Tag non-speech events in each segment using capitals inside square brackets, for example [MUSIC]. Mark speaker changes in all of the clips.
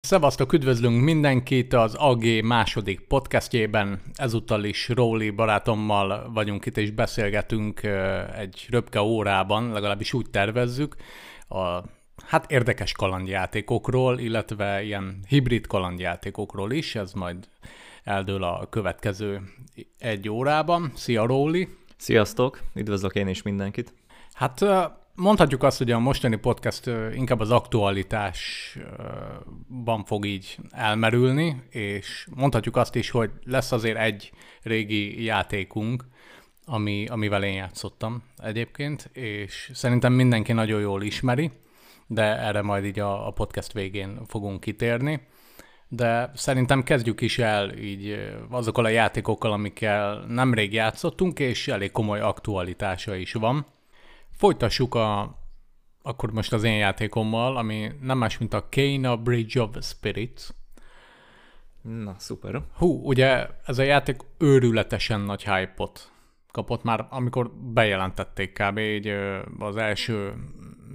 Speaker 1: Szevasztok, üdvözlünk mindenkit az AG második podcastjében. Ezúttal is Róli barátommal vagyunk itt, és beszélgetünk egy röpke órában, legalábbis úgy tervezzük, a hát érdekes kalandjátékokról, illetve ilyen hibrid kalandjátékokról is, ez majd eldől a következő egy órában. Szia Róli!
Speaker 2: Sziasztok! Üdvözlök én is mindenkit!
Speaker 1: Hát mondhatjuk azt, hogy a mostani podcast inkább az aktualitásban fog így elmerülni, és mondhatjuk azt is, hogy lesz azért egy régi játékunk, ami, amivel én játszottam egyébként, és szerintem mindenki nagyon jól ismeri, de erre majd így a, a podcast végén fogunk kitérni. De szerintem kezdjük is el így azokkal a játékokkal, amikkel nemrég játszottunk, és elég komoly aktualitása is van. Folytassuk a, akkor most az én játékommal, ami nem más, mint a Kena Bridge of Spirits.
Speaker 2: Na, szuper.
Speaker 1: Hú, ugye ez a játék őrületesen nagy hype-ot kapott már, amikor bejelentették kb. így az első,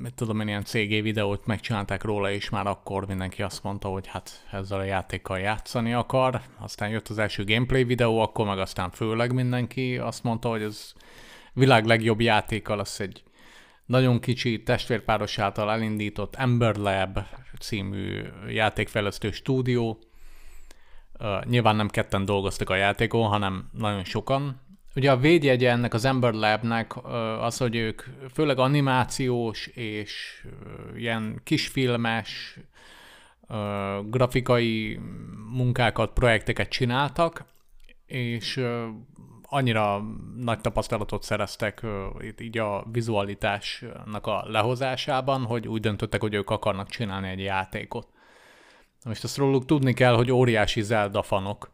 Speaker 1: mit tudom én, ilyen CG videót megcsinálták róla, és már akkor mindenki azt mondta, hogy hát ezzel a játékkal játszani akar. Aztán jött az első gameplay videó, akkor meg aztán főleg mindenki azt mondta, hogy ez világ legjobb játéka lesz egy nagyon kicsi testvérpáros által elindított Ember Lab című játékfejlesztő stúdió. Uh, nyilván nem ketten dolgoztak a játékon, hanem nagyon sokan. Ugye a védjegye ennek az Ember Labnek az, hogy ők főleg animációs és ilyen kisfilmes, grafikai munkákat, projekteket csináltak, és annyira nagy tapasztalatot szereztek így a vizualitásnak a lehozásában, hogy úgy döntöttek, hogy ők akarnak csinálni egy játékot. Most azt róluk tudni kell, hogy óriási Zelda fanok,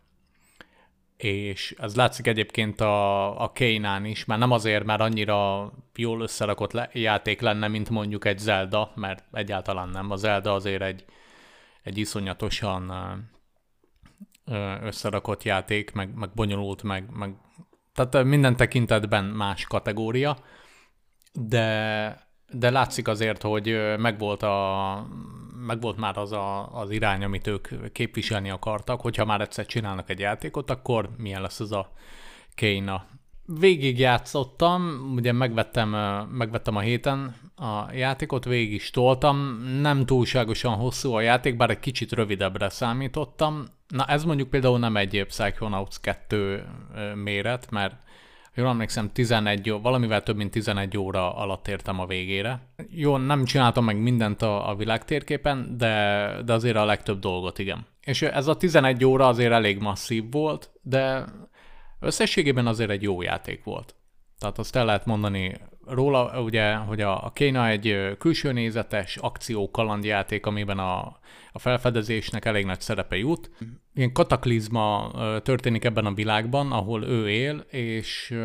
Speaker 1: és ez látszik egyébként a, a Kénán is, már nem azért, mert annyira jól összerakott le, játék lenne, mint mondjuk egy Zelda, mert egyáltalán nem. A Zelda azért egy, egy iszonyatosan összerakott játék, meg, meg bonyolult, meg, meg tehát minden tekintetben más kategória, de, de látszik azért, hogy megvolt, a, megvolt már az a, az irány, amit ők képviselni akartak, hogyha már egyszer csinálnak egy játékot, akkor milyen lesz az a Kéna. Végig játszottam, ugye megvettem, megvettem a héten a játékot, végig is toltam, nem túlságosan hosszú a játék, bár egy kicsit rövidebbre számítottam, Na ez mondjuk például nem egy Psychonauts 2 méret, mert jól emlékszem, 11, valamivel több mint 11 óra alatt értem a végére. Jó, nem csináltam meg mindent a, a világ térképen, de, de azért a legtöbb dolgot igen. És ez a 11 óra azért elég masszív volt, de összességében azért egy jó játék volt. Tehát azt el lehet mondani róla, ugye, hogy a, a Kéna egy külső nézetes akció kalandjáték, amiben a, a felfedezésnek elég nagy szerepe jut. Ilyen kataklizma történik ebben a világban, ahol ő él, és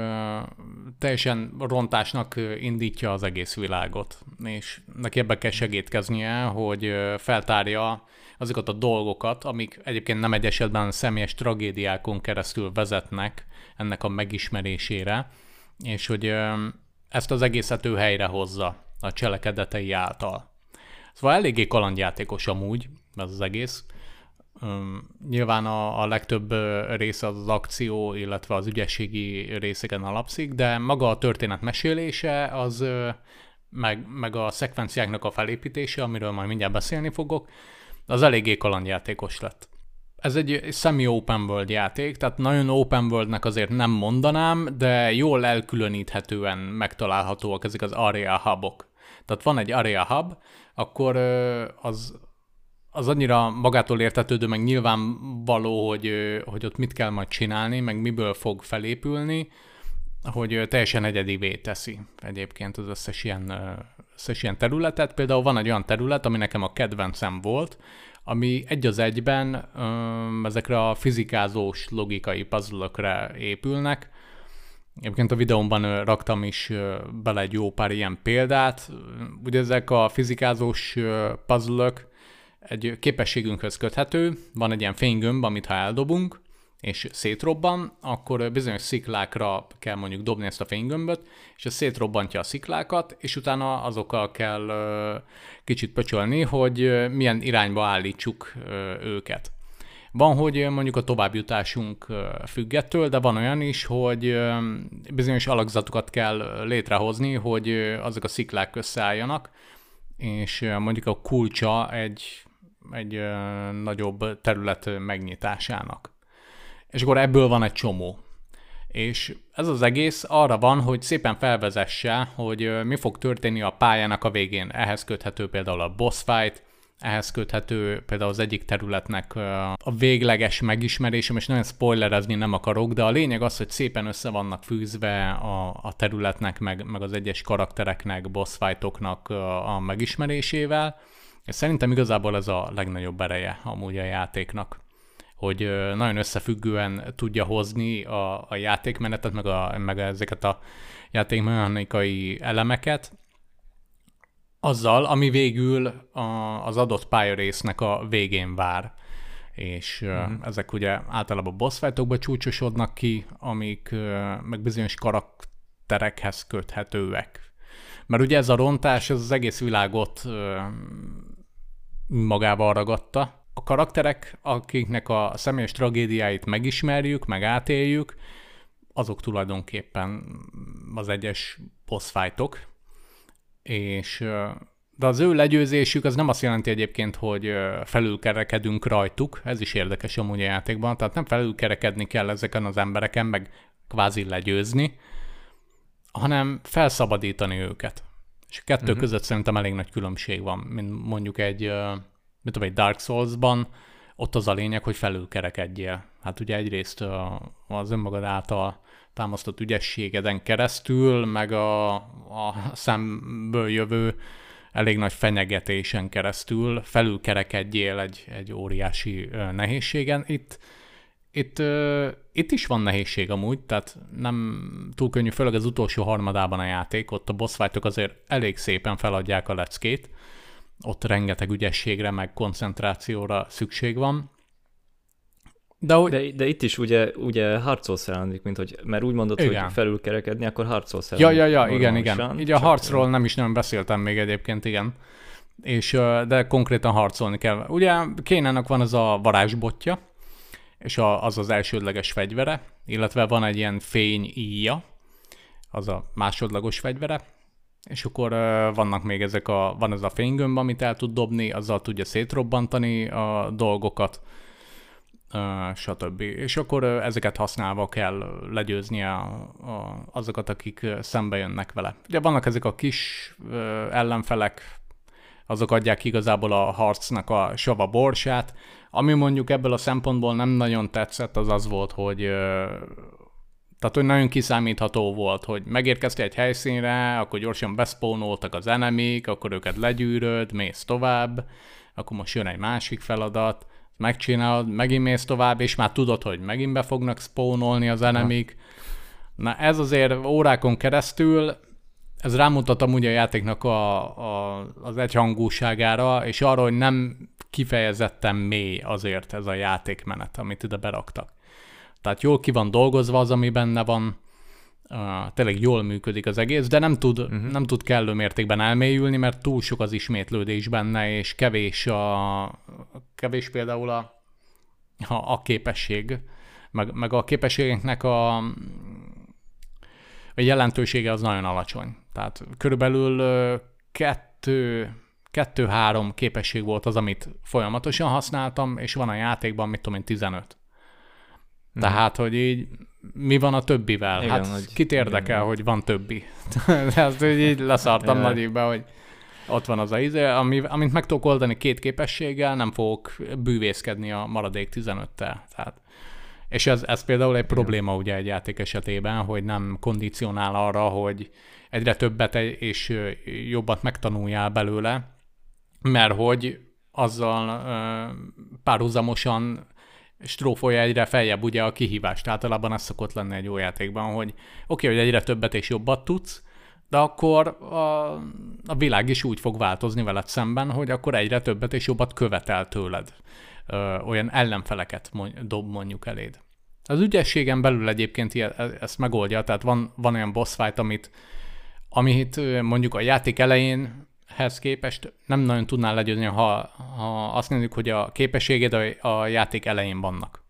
Speaker 1: teljesen rontásnak indítja az egész világot. És neki ebbe kell segítkeznie, hogy feltárja azokat a dolgokat, amik egyébként nem egy esetben személyes tragédiákon keresztül vezetnek ennek a megismerésére, és hogy ezt az egészet ő helyre hozza a cselekedetei által. Szóval eléggé kalandjátékos amúgy ez az egész. Um, nyilván a, a legtöbb része az, az akció, illetve az ügyességi részeken alapszik, de maga a történet mesélése, az meg, meg a szekvenciáknak a felépítése, amiről majd mindjárt beszélni fogok, az eléggé kalandjátékos lett ez egy semi-open world játék, tehát nagyon open worldnek azért nem mondanám, de jól elkülöníthetően megtalálhatóak ezek az area hubok. Tehát van egy area hub, akkor az, az annyira magától értetődő, meg nyilvánvaló, hogy, hogy ott mit kell majd csinálni, meg miből fog felépülni, hogy teljesen egyedivé teszi egyébként az összes ilyen, összes ilyen területet. Például van egy olyan terület, ami nekem a kedvencem volt, ami egy az egyben um, ezekre a fizikázós logikai puzzle épülnek. Egyébként a videómban raktam is bele egy jó pár ilyen példát. Ugye ezek a fizikázós puzzle egy képességünkhöz köthető, van egy ilyen fénygömb, amit ha eldobunk, és szétrobban, akkor bizonyos sziklákra kell mondjuk dobni ezt a fénygömböt, és ez szétrobbantja a sziklákat, és utána azokkal kell kicsit pöcsölni, hogy milyen irányba állítsuk őket. Van, hogy mondjuk a továbbjutásunk függettől, de van olyan is, hogy bizonyos alakzatokat kell létrehozni, hogy azok a sziklák összeálljanak, és mondjuk a kulcsa egy, egy nagyobb terület megnyitásának. És akkor ebből van egy csomó. És ez az egész arra van, hogy szépen felvezesse, hogy mi fog történni a pályának a végén. Ehhez köthető például a boss fight, ehhez köthető például az egyik területnek a végleges megismerése, és nagyon spoilerezni nem akarok, de a lényeg az, hogy szépen össze vannak fűzve a, a területnek, meg, meg az egyes karaktereknek, boss fightoknak a megismerésével, és szerintem igazából ez a legnagyobb ereje amúgy a játéknak hogy nagyon összefüggően tudja hozni a, a játékmenetet, meg, a, meg ezeket a játékmechanikai elemeket, azzal, ami végül a, az adott pályarésznek a végén vár. És uh-huh. ezek ugye általában boss fightokba csúcsosodnak ki, amik uh, meg bizonyos karakterekhez köthetőek. Mert ugye ez a rontás, ez az egész világot uh, magával ragadta. A karakterek, akiknek a személyes tragédiáit megismerjük, meg átéljük, azok tulajdonképpen az egyes boss fightok, és de az ő legyőzésük az nem azt jelenti egyébként, hogy felülkerekedünk rajtuk, ez is érdekes amúgy a játékban, tehát nem felülkerekedni kell ezeken az embereken, meg kvázi legyőzni, hanem felszabadítani őket. És a kettő uh-huh. között szerintem elég nagy különbség van, mint mondjuk egy, mint tudom, egy Dark Souls-ban, ott az a lényeg, hogy felülkerekedjél. Hát ugye egyrészt az önmagad által támasztott ügyességeden keresztül, meg a, a szemből jövő elég nagy fenyegetésen keresztül felülkerekedjél egy, egy óriási nehézségen. Itt, itt, itt is van nehézség amúgy, tehát nem túl könnyű, főleg az utolsó harmadában a játék, ott a boss azért elég szépen feladják a leckét, ott rengeteg ügyességre, meg koncentrációra szükség van,
Speaker 2: de, hogy... de, de itt is ugye, ugye harcolsz ellenük, mint hogy, mert úgy mondod, igen. hogy felülkerekedni, akkor harcolsz
Speaker 1: Ja, ja, ja, igen, igen. Így a harcról nem is nem beszéltem még egyébként, igen. És, de konkrétan harcolni kell. Ugye Kénának van az a varázsbotja, és a, az az elsődleges fegyvere, illetve van egy ilyen fény íja, az a másodlagos fegyvere, és akkor vannak még ezek a, van ez a fénygömb, amit el tud dobni, azzal tudja szétrobbantani a dolgokat, stb. És akkor ezeket használva kell legyőzni a, a, azokat, akik szembe jönnek vele. Ugye vannak ezek a kis ellenfelek, azok adják igazából a harcnak a sava borsát. Ami mondjuk ebből a szempontból nem nagyon tetszett, az az volt, hogy tehát, hogy nagyon kiszámítható volt, hogy megérkeztél egy helyszínre, akkor gyorsan beszpónoltak az enemik, akkor őket legyűröd, mész tovább, akkor most jön egy másik feladat, megcsinálod, megint mész tovább, és már tudod, hogy megint be fognak spónolni az enemik. Na ez azért órákon keresztül, ez rámutat amúgy a játéknak a, a, az egyhangúságára, és arra, hogy nem kifejezetten mély azért ez a játékmenet, amit ide beraktak. Tehát jól ki van dolgozva az, ami benne van, uh, tényleg jól működik az egész, de nem tud, uh-huh. nem tud kellő mértékben elmélyülni, mert túl sok az ismétlődés benne, és kevés, a, kevés például a, a, a képesség, meg, meg a képességeknek a, a jelentősége az nagyon alacsony. Tehát körülbelül kettő, kettő-három képesség volt az, amit folyamatosan használtam, és van a játékban, mit tudom én, 15. Mhm. Tehát, hogy így mi van a többivel? Igen, hát hogy, kit érdekel, igen. hogy van többi? [LAUGHS] Ezt így leszartam nagyikbe, hogy ott van az a izé, ami, amint meg tudok oldani két képességgel, nem fogok bűvészkedni a maradék 15-tel. Tehát, és ez, ez például egy probléma ugye egy játék esetében, hogy nem kondicionál arra, hogy egyre többet és jobbat megtanuljál belőle, mert hogy azzal párhuzamosan strófolja egyre feljebb ugye a kihívást. Általában ez szokott lenni egy jó játékban, hogy oké, okay, hogy egyre többet és jobbat tudsz, de akkor a, a világ is úgy fog változni veled szemben, hogy akkor egyre többet és jobbat követel tőled. Ö, olyan ellenfeleket dob mondjuk eléd. Az ügyességen belül egyébként e, ezt megoldja, tehát van, van olyan boss fight, amit, amit mondjuk a játék elején hez képest nem nagyon tudnál legyőzni, ha, ha azt mondjuk, hogy a képességed a, a játék elején vannak.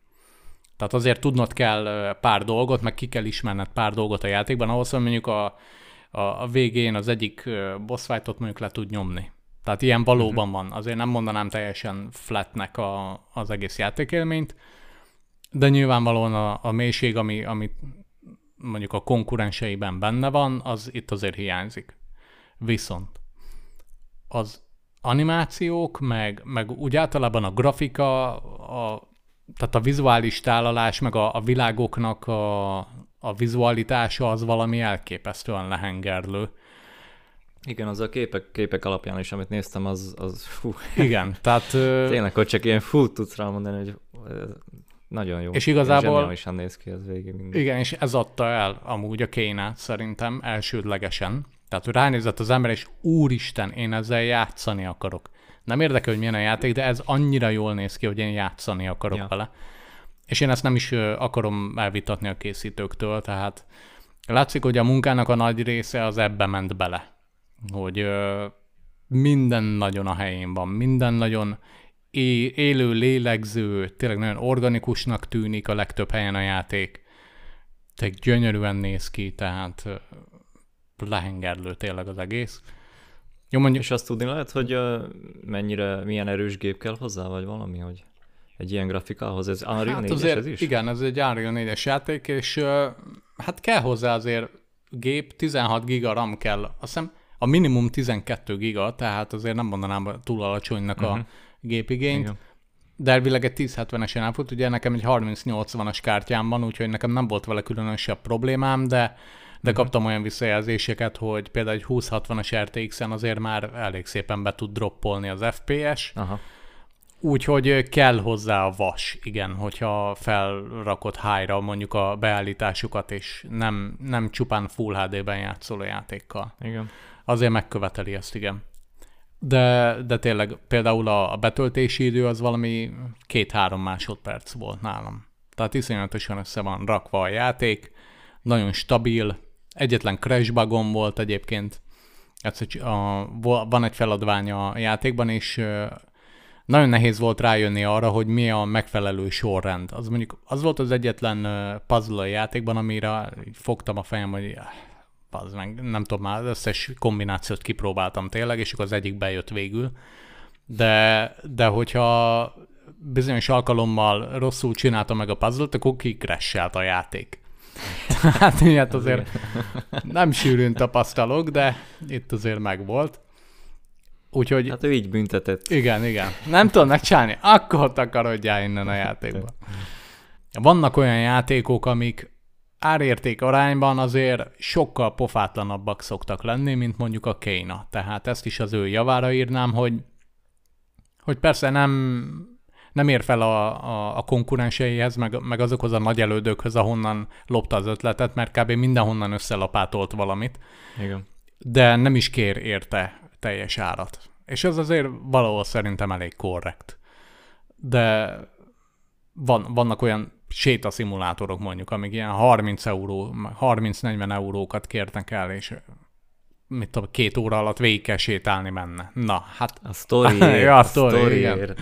Speaker 1: Tehát azért tudnod kell pár dolgot, meg ki kell ismerned pár dolgot a játékban, ahhoz, hogy mondjuk a, a, a végén az egyik boss fightot mondjuk le tud nyomni. Tehát ilyen valóban uh-huh. van. Azért nem mondanám teljesen flatnek a, az egész játékélményt, de nyilvánvalóan a, a mélység, ami, ami mondjuk a konkurenseiben benne van, az itt azért hiányzik. Viszont az animációk, meg, meg úgy általában a grafika, a, tehát a vizuális tálalás, meg a, a világoknak a, a vizualitása az valami elképesztően lehengerlő.
Speaker 2: Igen, az a képek, képek alapján is, amit néztem, az, az fú.
Speaker 1: Igen, tehát... [LAUGHS]
Speaker 2: Tényleg, hogy csak ilyen full tudsz rá mondani, hogy nagyon jó.
Speaker 1: És igazából...
Speaker 2: is néz ki ez végig.
Speaker 1: Mindig. Igen, és ez adta el amúgy a kénát szerintem elsődlegesen. Tehát ránézett az ember, és úristen, én ezzel játszani akarok. Nem érdekel, hogy milyen a játék, de ez annyira jól néz ki, hogy én játszani akarok ja. vele. És én ezt nem is akarom elvitatni a készítőktől, tehát látszik, hogy a munkának a nagy része az ebbe ment bele. Hogy minden nagyon a helyén van, minden nagyon élő, lélegző, tényleg nagyon organikusnak tűnik a legtöbb helyen a játék. Tehát gyönyörűen néz ki, tehát lehengerlő tényleg az egész.
Speaker 2: Jó, mondjuk... És azt tudni lehet, hogy mennyire, milyen erős gép kell hozzá, vagy valami, hogy egy ilyen grafikához, ez Unreal hát 4 azért, ez is?
Speaker 1: Igen, ez egy Unreal 4-es játék, és hát kell hozzá azért gép, 16 giga RAM kell, azt hiszem a minimum 12 giga, tehát azért nem mondanám túl alacsonynak uh-huh. a mhm. gépigényt, Igen. de elvileg egy 1070-esen elfut, ugye nekem egy 3080-as kártyám van, úgyhogy nekem nem volt vele különösebb problémám, de de kaptam olyan visszajelzéseket, hogy például egy 2060-as RTX-en azért már elég szépen be tud droppolni az FPS, Aha. Úgyhogy kell hozzá a vas, igen, hogyha felrakott high-ra mondjuk a beállításukat, és nem, nem csupán Full HD-ben játszol a játékkal.
Speaker 2: Igen.
Speaker 1: Azért megköveteli ezt, igen. De, de tényleg például a, a betöltési idő az valami két-három másodperc volt nálam. Tehát iszonyatosan össze van rakva a játék, nagyon stabil, Egyetlen crash bugom volt egyébként. Egyszer, a, van egy feladvány a játékban, és nagyon nehéz volt rájönni arra, hogy mi a megfelelő sorrend. Az mondjuk az volt az egyetlen puzzle a játékban, amire fogtam a fejem, hogy az meg, nem tudom, már összes kombinációt kipróbáltam tényleg, és akkor az egyik bejött végül. De, de hogyha bizonyos alkalommal rosszul csináltam meg a puzzle-t, akkor kikresselt a játék. [LAUGHS] hát ilyet azért nem sűrűn tapasztalok, de itt azért megvolt. Úgyhogy...
Speaker 2: Hát ő így büntetett.
Speaker 1: Igen, igen. Nem tudom megcsinálni, akkor takarodjál innen a [LAUGHS] játékba. Vannak olyan játékok, amik árérték arányban azért sokkal pofátlanabbak szoktak lenni, mint mondjuk a Kéna. Tehát ezt is az ő javára írnám, hogy, hogy persze nem nem ér fel a, a, a konkurenseihez, meg, meg azokhoz a nagy elődökhöz, ahonnan lopta az ötletet, mert kb. mindenhonnan összelapátolt valamit.
Speaker 2: Igen.
Speaker 1: De nem is kér érte teljes árat. És ez azért valahol szerintem elég korrekt. De van, vannak olyan sétaszimulátorok mondjuk, amik ilyen 30 euró, 30-40 eurókat kérnek el, és mit tudom, két óra alatt végig kell sétálni menne. Na, hát...
Speaker 2: A storyért. [LAUGHS]
Speaker 1: ja, a story, igen.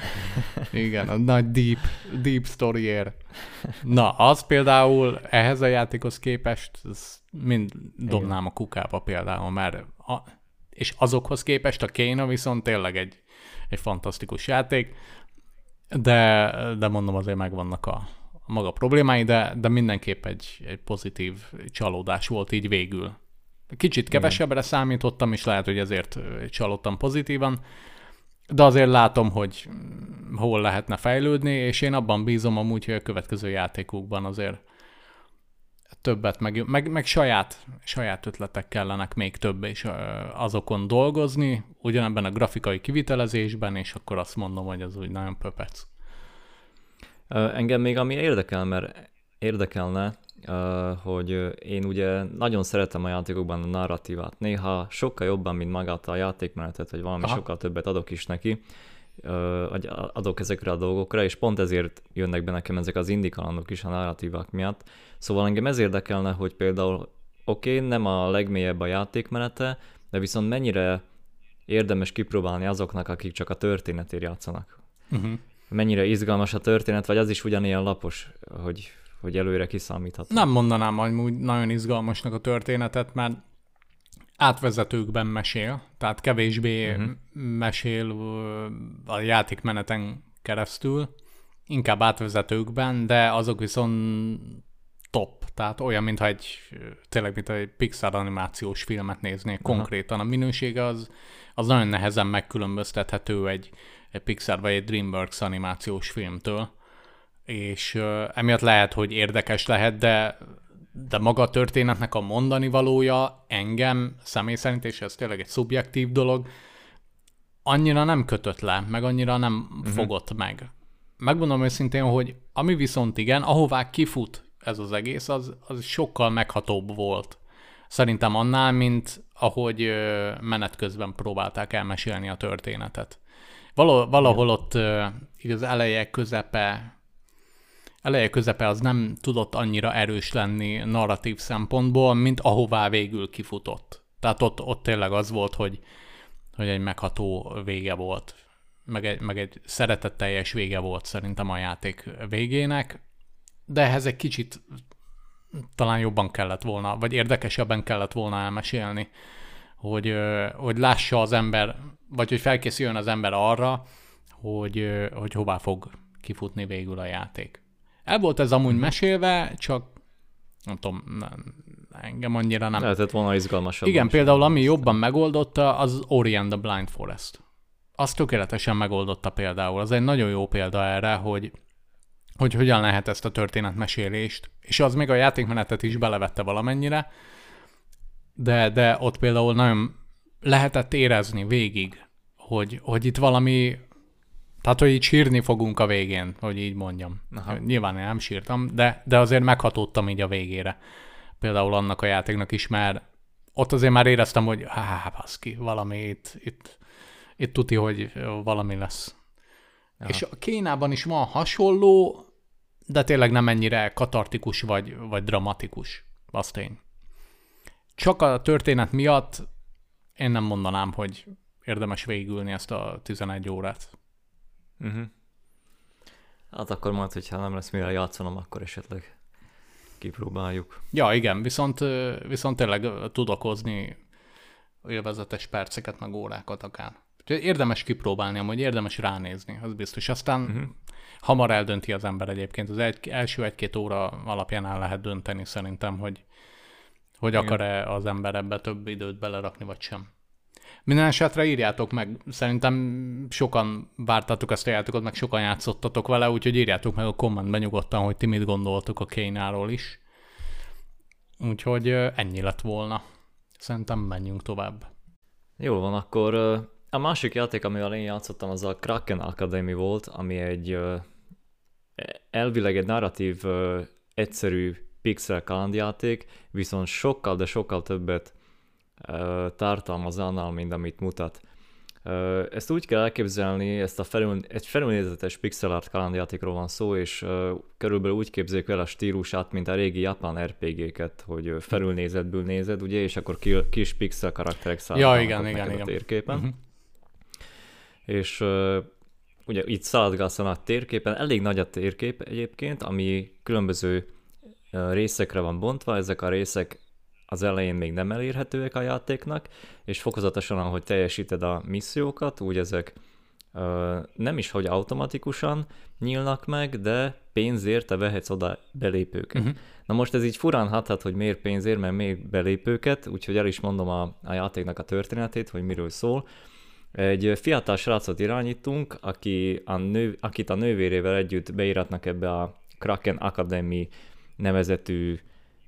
Speaker 1: [LAUGHS] igen, a nagy deep, deep storyért. Na, az például ehhez a játékhoz képest mind dobnám igen. a kukába például, mert a, és azokhoz képest a Kéna viszont tényleg egy, egy fantasztikus játék, de, de mondom azért megvannak a, a maga problémái, de, de mindenképp egy, egy pozitív csalódás volt így végül. Kicsit kevesebbre számítottam, és lehet, hogy ezért csalódtam pozitívan, de azért látom, hogy hol lehetne fejlődni, és én abban bízom amúgy, hogy a következő játékokban azért többet, meg, meg, meg saját, saját ötletek kellenek még több, és azokon dolgozni, ugyanebben a grafikai kivitelezésben, és akkor azt mondom, hogy az úgy nagyon pöpec.
Speaker 2: Engem még ami érdekel, mert érdekelne, hogy én ugye nagyon szeretem a játékokban a narratívát. Néha sokkal jobban, mint magát a játékmenetet, vagy valami Aha. sokkal többet adok is neki, adok ezekre a dolgokra, és pont ezért jönnek be nekem ezek az indikalandok is a narratívák miatt. Szóval engem ez érdekelne, hogy például oké, okay, nem a legmélyebb a játékmenete, de viszont mennyire érdemes kipróbálni azoknak, akik csak a történetért játszanak. Uh-huh. Mennyire izgalmas a történet, vagy az is ugyanilyen lapos, hogy, hogy előre kiszámítható.
Speaker 1: Nem mondanám hogy nagyon izgalmasnak a történetet, mert átvezetőkben mesél, tehát kevésbé uh-huh. mesél a játékmeneten keresztül, inkább átvezetőkben, de azok viszont top, tehát olyan, mintha egy, tényleg, mint egy Pixar animációs filmet néznék uh-huh. konkrétan. A minősége az, az nagyon nehezen megkülönböztethető egy, egy Pixar vagy egy DreamWorks animációs filmtől, és emiatt lehet, hogy érdekes lehet, de de maga a történetnek a mondani valója engem személy szerint, és ez tényleg egy szubjektív dolog, annyira nem kötött le, meg annyira nem uh-huh. fogott meg. Megmondom őszintén, hogy ami viszont igen, ahová kifut ez az egész, az, az sokkal meghatóbb volt. Szerintem annál, mint ahogy menet közben próbálták elmesélni a történetet. Valahol, valahol ott így az eleje, közepe, eleje közepe az nem tudott annyira erős lenni narratív szempontból, mint ahová végül kifutott. Tehát ott, ott tényleg az volt, hogy, hogy egy megható vége volt, meg egy, meg egy szeretetteljes vége volt szerintem a játék végének, de ehhez egy kicsit talán jobban kellett volna, vagy érdekesebben kellett volna elmesélni, hogy, hogy lássa az ember, vagy hogy felkészüljön az ember arra, hogy, hogy hová fog kifutni végül a játék. El volt ez amúgy mesélve, csak nem tudom, nem, engem annyira nem.
Speaker 2: Lehetett volna izgalmasabb.
Speaker 1: Igen, például ami jobban megoldotta, az Ori and the Blind Forest. Az tökéletesen megoldotta például. Az egy nagyon jó példa erre, hogy hogy hogyan lehet ezt a történetmesélést, és az még a játékmenetet is belevette valamennyire, de, de ott például nagyon lehetett érezni végig, hogy, hogy itt valami, tehát hogy így sírni fogunk a végén, hogy így mondjam. Aha. Nyilván én nem sírtam, de, de azért meghatódtam így a végére. Például annak a játéknak is, mert ott azért már éreztem, hogy há, baszki, valami itt, itt, itt tuti, hogy valami lesz. Aha. És a Kénában is van hasonló, de tényleg nem ennyire katartikus vagy, vagy dramatikus. Az tény. Csak a történet miatt én nem mondanám, hogy érdemes végülni ezt a 11 órát. Uh-huh.
Speaker 2: Hát akkor majd, hogyha nem lesz mire játszanom, akkor esetleg kipróbáljuk.
Speaker 1: Ja, igen, viszont, viszont tényleg tud okozni élvezetes perceket, meg órákat akár. Érdemes kipróbálni, amúgy érdemes ránézni, az biztos. Aztán uh-huh. hamar eldönti az ember egyébként. Az egy, első egy-két óra alapján el lehet dönteni szerintem, hogy, hogy akar-e az ember ebbe több időt belerakni, vagy sem. Minden esetre írjátok meg, szerintem sokan vártatok ezt a játékot, meg sokan játszottatok vele, úgyhogy írjátok meg a kommentben nyugodtan, hogy ti mit gondoltok a Kénáról is. Úgyhogy ennyi lett volna. Szerintem menjünk tovább.
Speaker 2: Jól van, akkor a másik játék, amivel én játszottam, az a Kraken Academy volt, ami egy elvileg egy narratív, egyszerű pixel kalandjáték, viszont sokkal, de sokkal többet tartalmaz annál, mint amit mutat. Ezt úgy kell elképzelni, ezt a felül, egy felülnézetes pixel art kalandjátékról van szó, és körülbelül úgy képzeljük el a stílusát, mint a régi japán RPG-ket, hogy felülnézetből nézed, ugye, és akkor kis pixel karakterek
Speaker 1: szállnak ja, igen, igen, igen.
Speaker 2: a térképen. Uh-huh és ugye itt szaladgálsz a térképen, elég nagy a térkép egyébként, ami különböző részekre van bontva, ezek a részek az elején még nem elérhetőek a játéknak, és fokozatosan, ahogy teljesíted a missziókat, úgy ezek uh, nem is, hogy automatikusan nyílnak meg, de pénzért te vehetsz oda belépőket. Uh-huh. Na most ez így furán hathat, hogy miért pénzért, mert még belépőket, úgyhogy el is mondom a, a játéknak a történetét, hogy miről szól. Egy fiatal srácot irányítunk, aki a nő, akit a nővérével együtt beíratnak ebbe a Kraken Academy nevezetű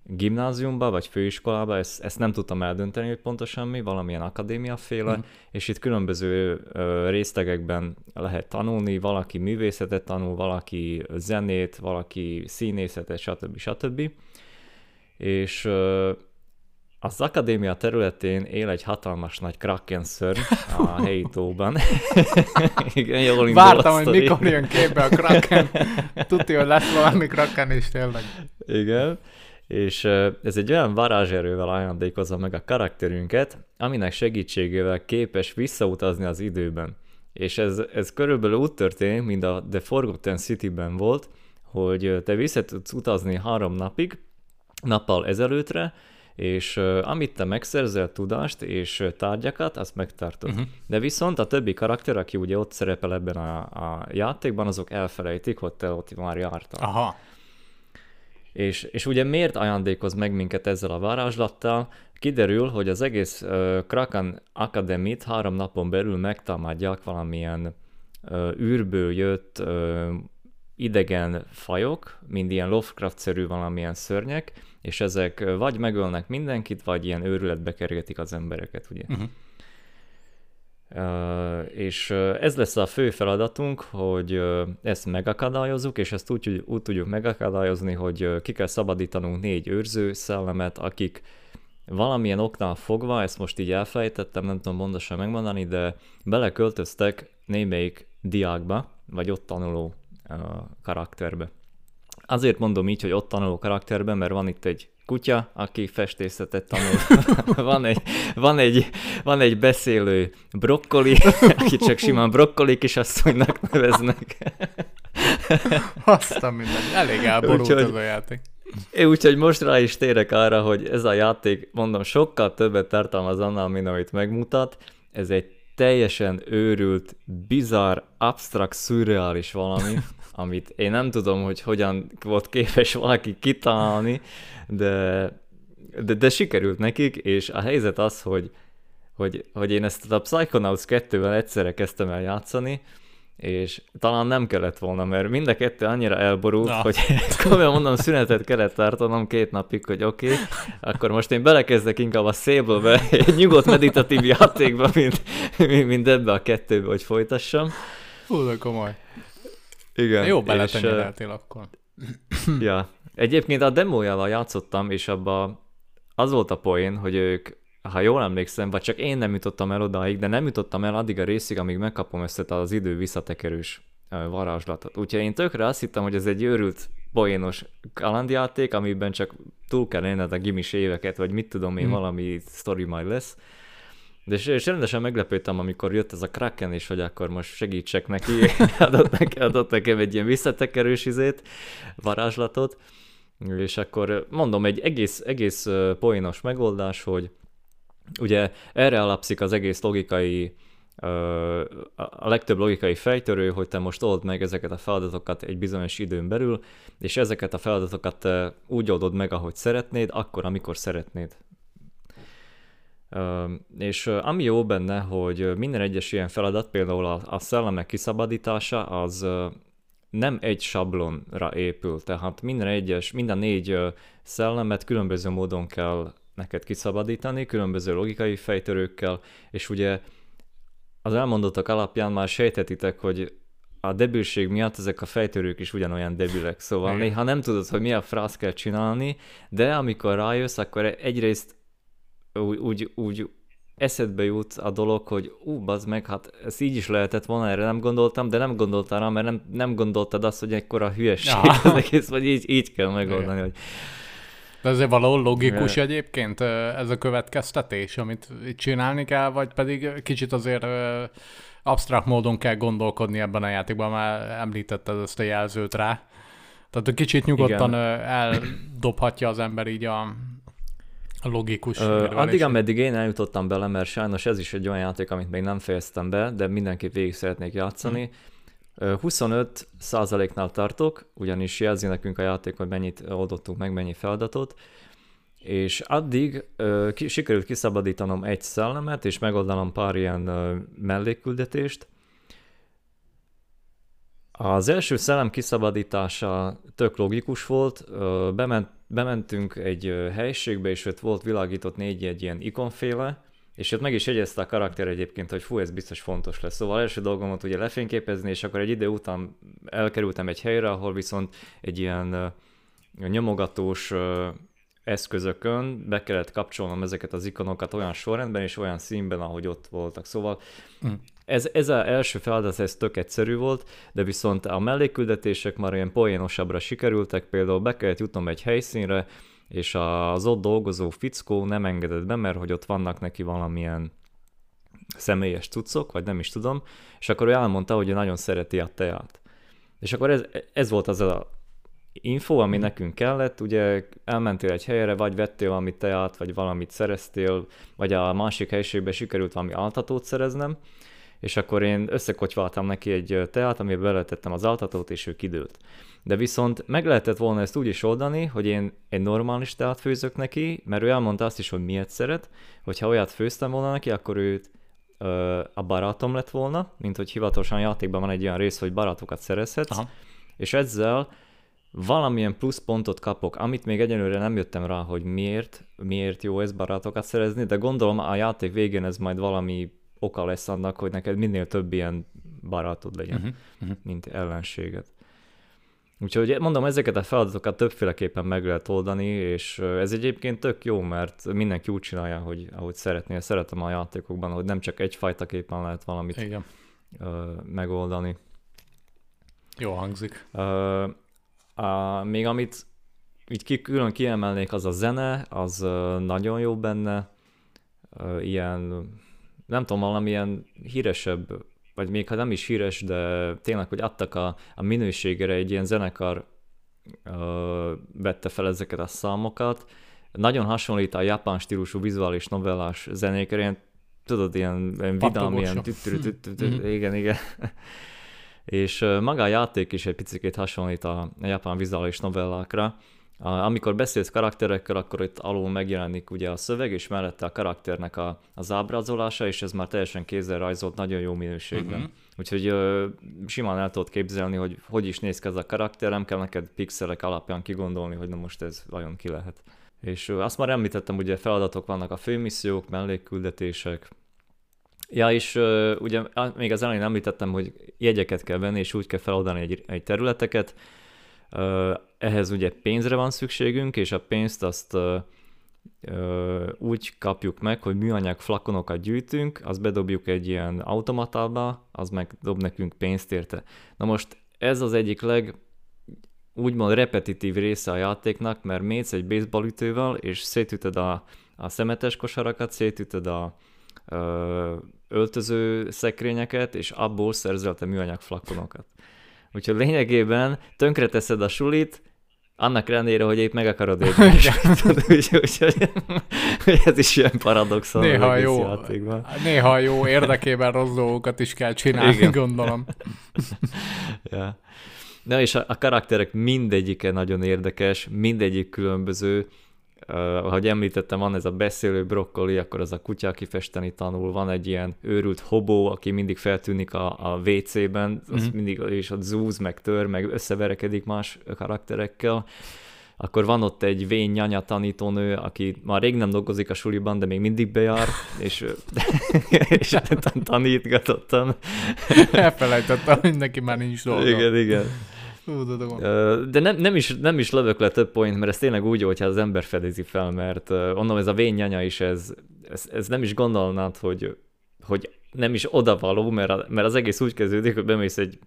Speaker 2: gimnáziumba vagy főiskolába, ezt, ezt nem tudtam eldönteni, hogy pontosan mi, valamilyen akadémiaféle, mm. és itt különböző ö, résztegekben lehet tanulni, valaki művészetet tanul, valaki zenét, valaki színészetet, stb. stb. És ö, az akadémia területén él egy hatalmas nagy kraken szörny a helyi tóban. [LAUGHS]
Speaker 1: Igen, jól Vártam, hogy mikor jön képbe a kraken. Tudja, hogy lesz valami kraken is tényleg.
Speaker 2: Igen és ez egy olyan varázserővel ajándékozza meg a karakterünket, aminek segítségével képes visszautazni az időben. És ez, ez körülbelül úgy történik, mint a The Forgotten City-ben volt, hogy te vissza tudsz utazni három napig, nappal ezelőttre, és uh, amit te megszerzel tudást és tárgyakat, azt megtartod. Uh-huh. De viszont a többi karakter, aki ugye ott szerepel ebben a, a játékban, azok elfelejtik, hogy te ott már jártál.
Speaker 1: Aha.
Speaker 2: És, és ugye miért ajándékoz meg minket ezzel a varázslattal? Kiderül, hogy az egész uh, Kraken Academy-t három napon belül megtámadják valamilyen uh, űrből jött uh, idegen fajok, mind ilyen Lovecraft-szerű valamilyen szörnyek, és ezek vagy megölnek mindenkit, vagy ilyen őrületbe kergetik az embereket, ugye. Uh-huh. És ez lesz a fő feladatunk, hogy ezt megakadályozzuk, és ezt úgy, úgy tudjuk megakadályozni, hogy ki kell szabadítanunk négy őrző szellemet, akik valamilyen oknál fogva, ezt most így elfejtettem, nem tudom pontosan megmondani, de beleköltöztek némelyik diákba, vagy ott tanuló karakterbe. Azért mondom így, hogy ott tanuló karakterben, mert van itt egy kutya, aki festészetet tanul. [LAUGHS] van, egy, van, egy, van egy beszélő brokkoli, aki csak simán brokkoli kisasszonynak neveznek. [LAUGHS]
Speaker 1: Azt a minden, elég elborult ez a játék.
Speaker 2: Úgyhogy most rá is térek arra, hogy ez a játék, mondom, sokkal többet tartalmaz annál, mint amit megmutat. Ez egy teljesen őrült, bizarr, absztrakt, szürreális valami, amit én nem tudom, hogy hogyan volt képes valaki kitalálni, de, de, de sikerült nekik, és a helyzet az, hogy, hogy, hogy én ezt a Psychonauts 2-vel egyszerre kezdtem el játszani, és talán nem kellett volna, mert mind a kettő annyira elborult, Na. hogy [LAUGHS] komolyan mondom, szünetet kellett tartanom két napig, hogy oké, okay, akkor most én belekezdek inkább a Sable-be, egy nyugodt meditatív játékba, mint, mint ebbe a kettőbe, hogy folytassam.
Speaker 1: Hú, de komoly.
Speaker 2: Igen.
Speaker 1: Jó beletenyereltél akkor.
Speaker 2: ja. Egyébként a demójával játszottam, és abba az volt a poén, hogy ők, ha jól emlékszem, vagy csak én nem jutottam el odáig, de nem jutottam el addig a részig, amíg megkapom ezt az idő visszatekerős varázslatot. Úgyhogy én tökre azt hittem, hogy ez egy őrült poénos kalandjáték, amiben csak túl kell élned a gimis éveket, vagy mit tudom én, hmm. valami story majd lesz. De és, és rendesen meglepődtem, amikor jött ez a Kraken, és hogy akkor most segítsek neki, [LAUGHS] [LAUGHS] adott, neki, adott nekem egy ilyen visszatekerős izét, varázslatot, és akkor mondom, egy egész, egész poénos megoldás, hogy ugye erre alapszik az egész logikai, a legtöbb logikai fejtörő, hogy te most old meg ezeket a feladatokat egy bizonyos időn belül, és ezeket a feladatokat úgy oldod meg, ahogy szeretnéd, akkor, amikor szeretnéd. És ami jó benne, hogy minden egyes ilyen feladat, például a, a szellemek kiszabadítása, az nem egy sablonra épül, tehát minden egyes, minden négy szellemet különböző módon kell neked kiszabadítani, különböző logikai fejtörőkkel, és ugye az elmondottak alapján már sejtetitek, hogy a debilség miatt ezek a fejtörők is ugyanolyan debilek, szóval Igen. néha nem tudod, hogy mi a frász kell csinálni, de amikor rájössz, akkor egyrészt úgy, úgy, úgy eszedbe jut a dolog, hogy ú, bazd meg, hát ez így is lehetett volna, erre nem gondoltam, de nem gondoltál rá, mert nem, nem gondoltad azt, hogy ekkor a hülyeség ja. az egész, vagy így, így kell megoldani, hogy
Speaker 1: de ezért valahol logikus Igen. egyébként ez a következtetés, amit csinálni kell, vagy pedig kicsit azért absztrakt módon kell gondolkodni ebben a játékban, már említetted ezt a jelzőt rá. Tehát kicsit nyugodtan Igen. eldobhatja az ember így a, a logikus Ö,
Speaker 2: Addig, ameddig én eljutottam bele, mert sajnos ez is egy olyan játék, amit még nem fejeztem be, de mindenképp végig szeretnék játszani. Hmm. 25 százaléknál tartok, ugyanis jelzi nekünk a játék, hogy mennyit oldottunk meg, mennyi feladatot, és addig ö, ki, sikerült kiszabadítanom egy szellemet, és megoldanom pár ilyen ö, mellékküldetést. Az első szellem kiszabadítása tök logikus volt, ö, bement bementünk egy helyiségbe, és ott volt világított négy egy ilyen ikonféle, és ott meg is jegyezte a karakter egyébként, hogy fú, ez biztos fontos lesz. Szóval első dolgom volt ugye lefényképezni, és akkor egy idő után elkerültem egy helyre, ahol viszont egy ilyen nyomogatós eszközökön be kellett kapcsolnom ezeket az ikonokat olyan sorrendben és olyan színben, ahogy ott voltak. Szóval
Speaker 1: Mm.
Speaker 2: Ez, ez az első feladat, ez tök egyszerű volt, de viszont a melléküldetések már ilyen poénosabbra sikerültek, például be kellett jutnom egy helyszínre, és az ott dolgozó fickó nem engedett be, mert hogy ott vannak neki valamilyen személyes cuccok, vagy nem is tudom, és akkor ő elmondta, hogy ő nagyon szereti a teát. És akkor ez, ez volt az a info, ami nekünk kellett, ugye elmentél egy helyre, vagy vettél valami teát, vagy valamit szereztél, vagy a másik helyiségben sikerült valami altatót szereznem, és akkor én összekotyvaltam neki egy teát, amiben beletettem az altatót, és ő kidőlt. De viszont meg lehetett volna ezt úgy is oldani, hogy én egy normális teát főzök neki, mert ő elmondta azt is, hogy miért szeret, hogyha olyat főztem volna neki, akkor őt ö, a barátom lett volna, mint hogy hivatalosan játékban van egy olyan rész, hogy barátokat szerezhetsz,
Speaker 1: Aha.
Speaker 2: és ezzel valamilyen pluszpontot kapok, amit még egyelőre nem jöttem rá, hogy miért, miért jó ez barátokat szerezni, de gondolom a játék végén ez majd valami oka lesz annak, hogy neked minél több ilyen barátod legyen,
Speaker 1: Uh-huh. Uh-huh.
Speaker 2: mint ellenséget. Úgyhogy mondom, ezeket a feladatokat többféleképpen meg lehet oldani, és ez egyébként tök jó, mert mindenki úgy csinálja, hogy ahogy szeretné. Szeretem a játékokban, hogy nem csak egyfajta képen lehet valamit
Speaker 1: Igen.
Speaker 2: ö, megoldani.
Speaker 1: Jó hangzik.
Speaker 2: Ö, a, még amit így ki, külön kiemelnék, az a zene, az nagyon jó benne, Ö, ilyen, nem tudom, valamilyen híresebb, vagy még ha nem is híres, de tényleg, hogy adtak a, a minőségére egy ilyen zenekar ö, vette fel ezeket a számokat. Nagyon hasonlít a japán stílusú vizuális novellás zenékre, ilyen, tudod, ilyen, ilyen vidám, ilyen tüttürü,
Speaker 1: Mhm.
Speaker 2: igen, igen. [LAUGHS] És maga a játék is egy picit hasonlít a japán vizuális novellákra. Amikor beszélsz karakterekkel, akkor itt alul megjelenik ugye a szöveg, és mellette a karakternek a, az ábrázolása, és ez már teljesen kézzel rajzolt, nagyon jó minőségben.
Speaker 1: Mhm.
Speaker 2: Úgyhogy ö, simán el tudod képzelni, hogy hogy is néz ki ez a karakter, nem kell neked pixelek alapján kigondolni, hogy na most ez vajon ki lehet. És ö, azt már említettem, ugye feladatok vannak a főmissziók, mellékküldetések, Ja, és ö, ugye még az elején említettem, hogy jegyeket kell venni, és úgy kell feloldani egy, egy területeket. Ehhez ugye pénzre van szükségünk, és a pénzt azt úgy kapjuk meg, hogy műanyag flakonokat gyűjtünk, azt bedobjuk egy ilyen automatába, az meg dob nekünk pénzt érte. Na most ez az egyik leg úgymond repetitív része a játéknak, mert mész egy baseballütővel, és szétütöd a, a szemetes kosarakat, szétütöd a ö, öltöző szekrényeket, és abból szerzel műanyag flakonokat. Úgyhogy lényegében tönkreteszed a sulit, annak ellenére, hogy épp meg akarod érni. [LAUGHS] [LAUGHS] Úgyhogy úgyhogy- hogy ez is ilyen paradoxon
Speaker 1: Néha jó,
Speaker 2: játékban.
Speaker 1: néha jó érdekében rossz dolgokat is kell csinálni,
Speaker 2: Igen.
Speaker 1: gondolom. [LAUGHS]
Speaker 2: Ja. Na és a, a karakterek mindegyike nagyon érdekes, mindegyik különböző. Ahogy említettem, van ez a beszélő brokkoli, akkor az a kutya, aki festeni tanul, van egy ilyen őrült hobó, aki mindig feltűnik a, a WC-ben, az
Speaker 1: Mhm.
Speaker 2: mindig és ott zúz, meg tör, meg összeverekedik más karakterekkel. Akkor van ott egy vén nyanya tanítónő, aki már rég nem dolgozik a suliban, de még mindig bejár, és, [LAUGHS] és tanítgatottam.
Speaker 1: Elfelejtettem, neki már nincs dolga.
Speaker 2: Igen, igen. De nem, nem, is, nem is lövök le több point, mert ez tényleg úgy jó, hogyha az ember fedezi fel, mert mondom, ez a vényanya is, ez, ez, ez nem is gondolnád, hogy, hogy nem is odavaló, mert, a, mert az egész úgy kezdődik, hogy bemész egy,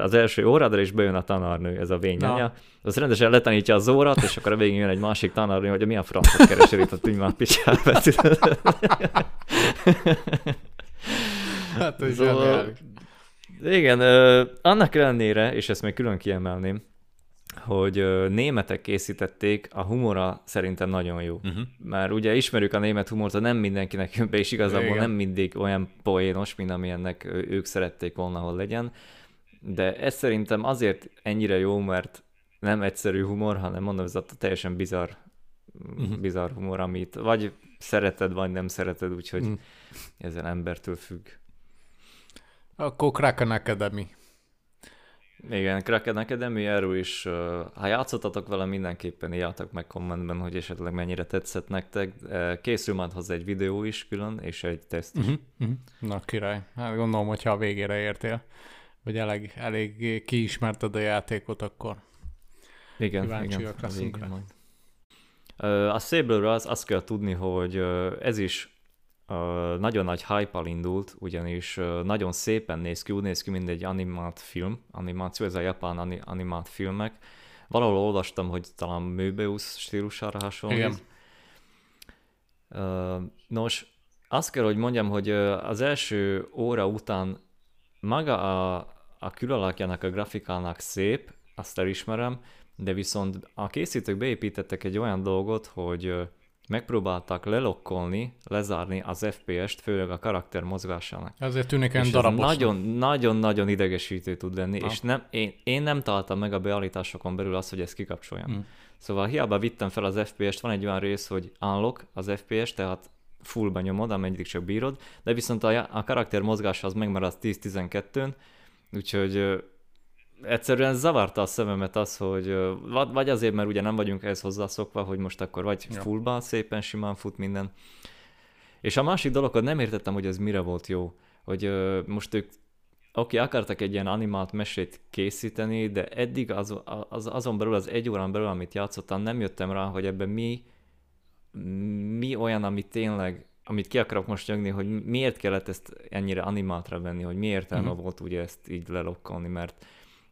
Speaker 2: az első órádra, és bejön a tanárnő, ez a vényanya.
Speaker 1: Na.
Speaker 2: Az rendesen letanítja az órát, és akkor a végén jön egy másik tanárnő, hogy mi a francot keresel itt a tűnymár picsába. [LAUGHS]
Speaker 1: Hát, hogy
Speaker 2: Szóval-. Igen, annak ellenére, és ezt még külön kiemelném, hogy németek készítették, a humora szerintem nagyon jó.
Speaker 1: Uh-huh.
Speaker 2: Már ugye ismerjük a német humort, de nem mindenkinek jön be, és igazából
Speaker 1: Igen.
Speaker 2: nem mindig olyan poénos, mint amilyennek ők szerették volna, hogy legyen. De ez szerintem azért ennyire jó, mert nem egyszerű humor, hanem mondom, ez a teljesen bizarr,
Speaker 1: Mhm.
Speaker 2: bizarr humor, amit vagy szereted, vagy nem szereted, úgyhogy
Speaker 1: Mhm.
Speaker 2: ezen embertől függ.
Speaker 1: Akkor Kraken Academy.
Speaker 2: Igen, Kraken Academy, erről is, ha játszottatok vele, mindenképpen írjátok meg kommentben, hogy esetleg mennyire tetszett nektek. Készül majd hozzá egy videó is külön, és egy teszt is.
Speaker 1: Uh-huh, uh-huh. Na király, hát gondolom, hogyha a végére értél, vagy elég, elég kiismerted a játékot, akkor
Speaker 2: igen, igen, leszünk rá. Majd. A Sable-ről az, azt kell tudni, hogy ez is nagyon nagy hype indult, ugyanis nagyon szépen néz ki, úgy néz ki, mint egy animált film, animáció, ez a japán animált filmek. Valahol olvastam, hogy talán Möbius stílusára hasonlít. Igen. Nos, azt kell, hogy mondjam, hogy az első óra után maga a, a külalakjának, a grafikának szép, azt elismerem, de viszont a készítők beépítettek egy olyan dolgot, hogy megpróbáltak lelokkolni, lezárni az FPS-t, főleg a karakter mozgásának.
Speaker 1: Ezért tűnik olyan darabos.
Speaker 2: Nagyon-nagyon idegesítő tud lenni, Na. és nem, én, én nem találtam meg a beállításokon belül azt, hogy ezt kikapcsoljam. Mm. Szóval hiába vittem fel az FPS-t, van egy olyan rész, hogy unlock az FPS, tehát fullba nyomod, ameddig csak bírod, de viszont a, a karakter mozgása az megmarad 10-12-n, úgyhogy egyszerűen zavarta a szememet az, hogy vagy azért, mert ugye nem vagyunk ehhez hozzászokva, hogy most akkor vagy ja. fullban szépen simán fut minden. És a másik dolog, hogy nem értettem, hogy ez mire volt jó. Hogy most ők oké, akartak egy ilyen animált mesét készíteni, de eddig az, az, azon belül, az egy órán belül, amit játszottam, nem jöttem rá, hogy ebben mi, mi olyan, ami tényleg, amit ki akarok most nyögni, hogy miért kellett ezt ennyire animáltra venni, hogy mi értelme uh-huh. volt ugye ezt így lelokkolni, mert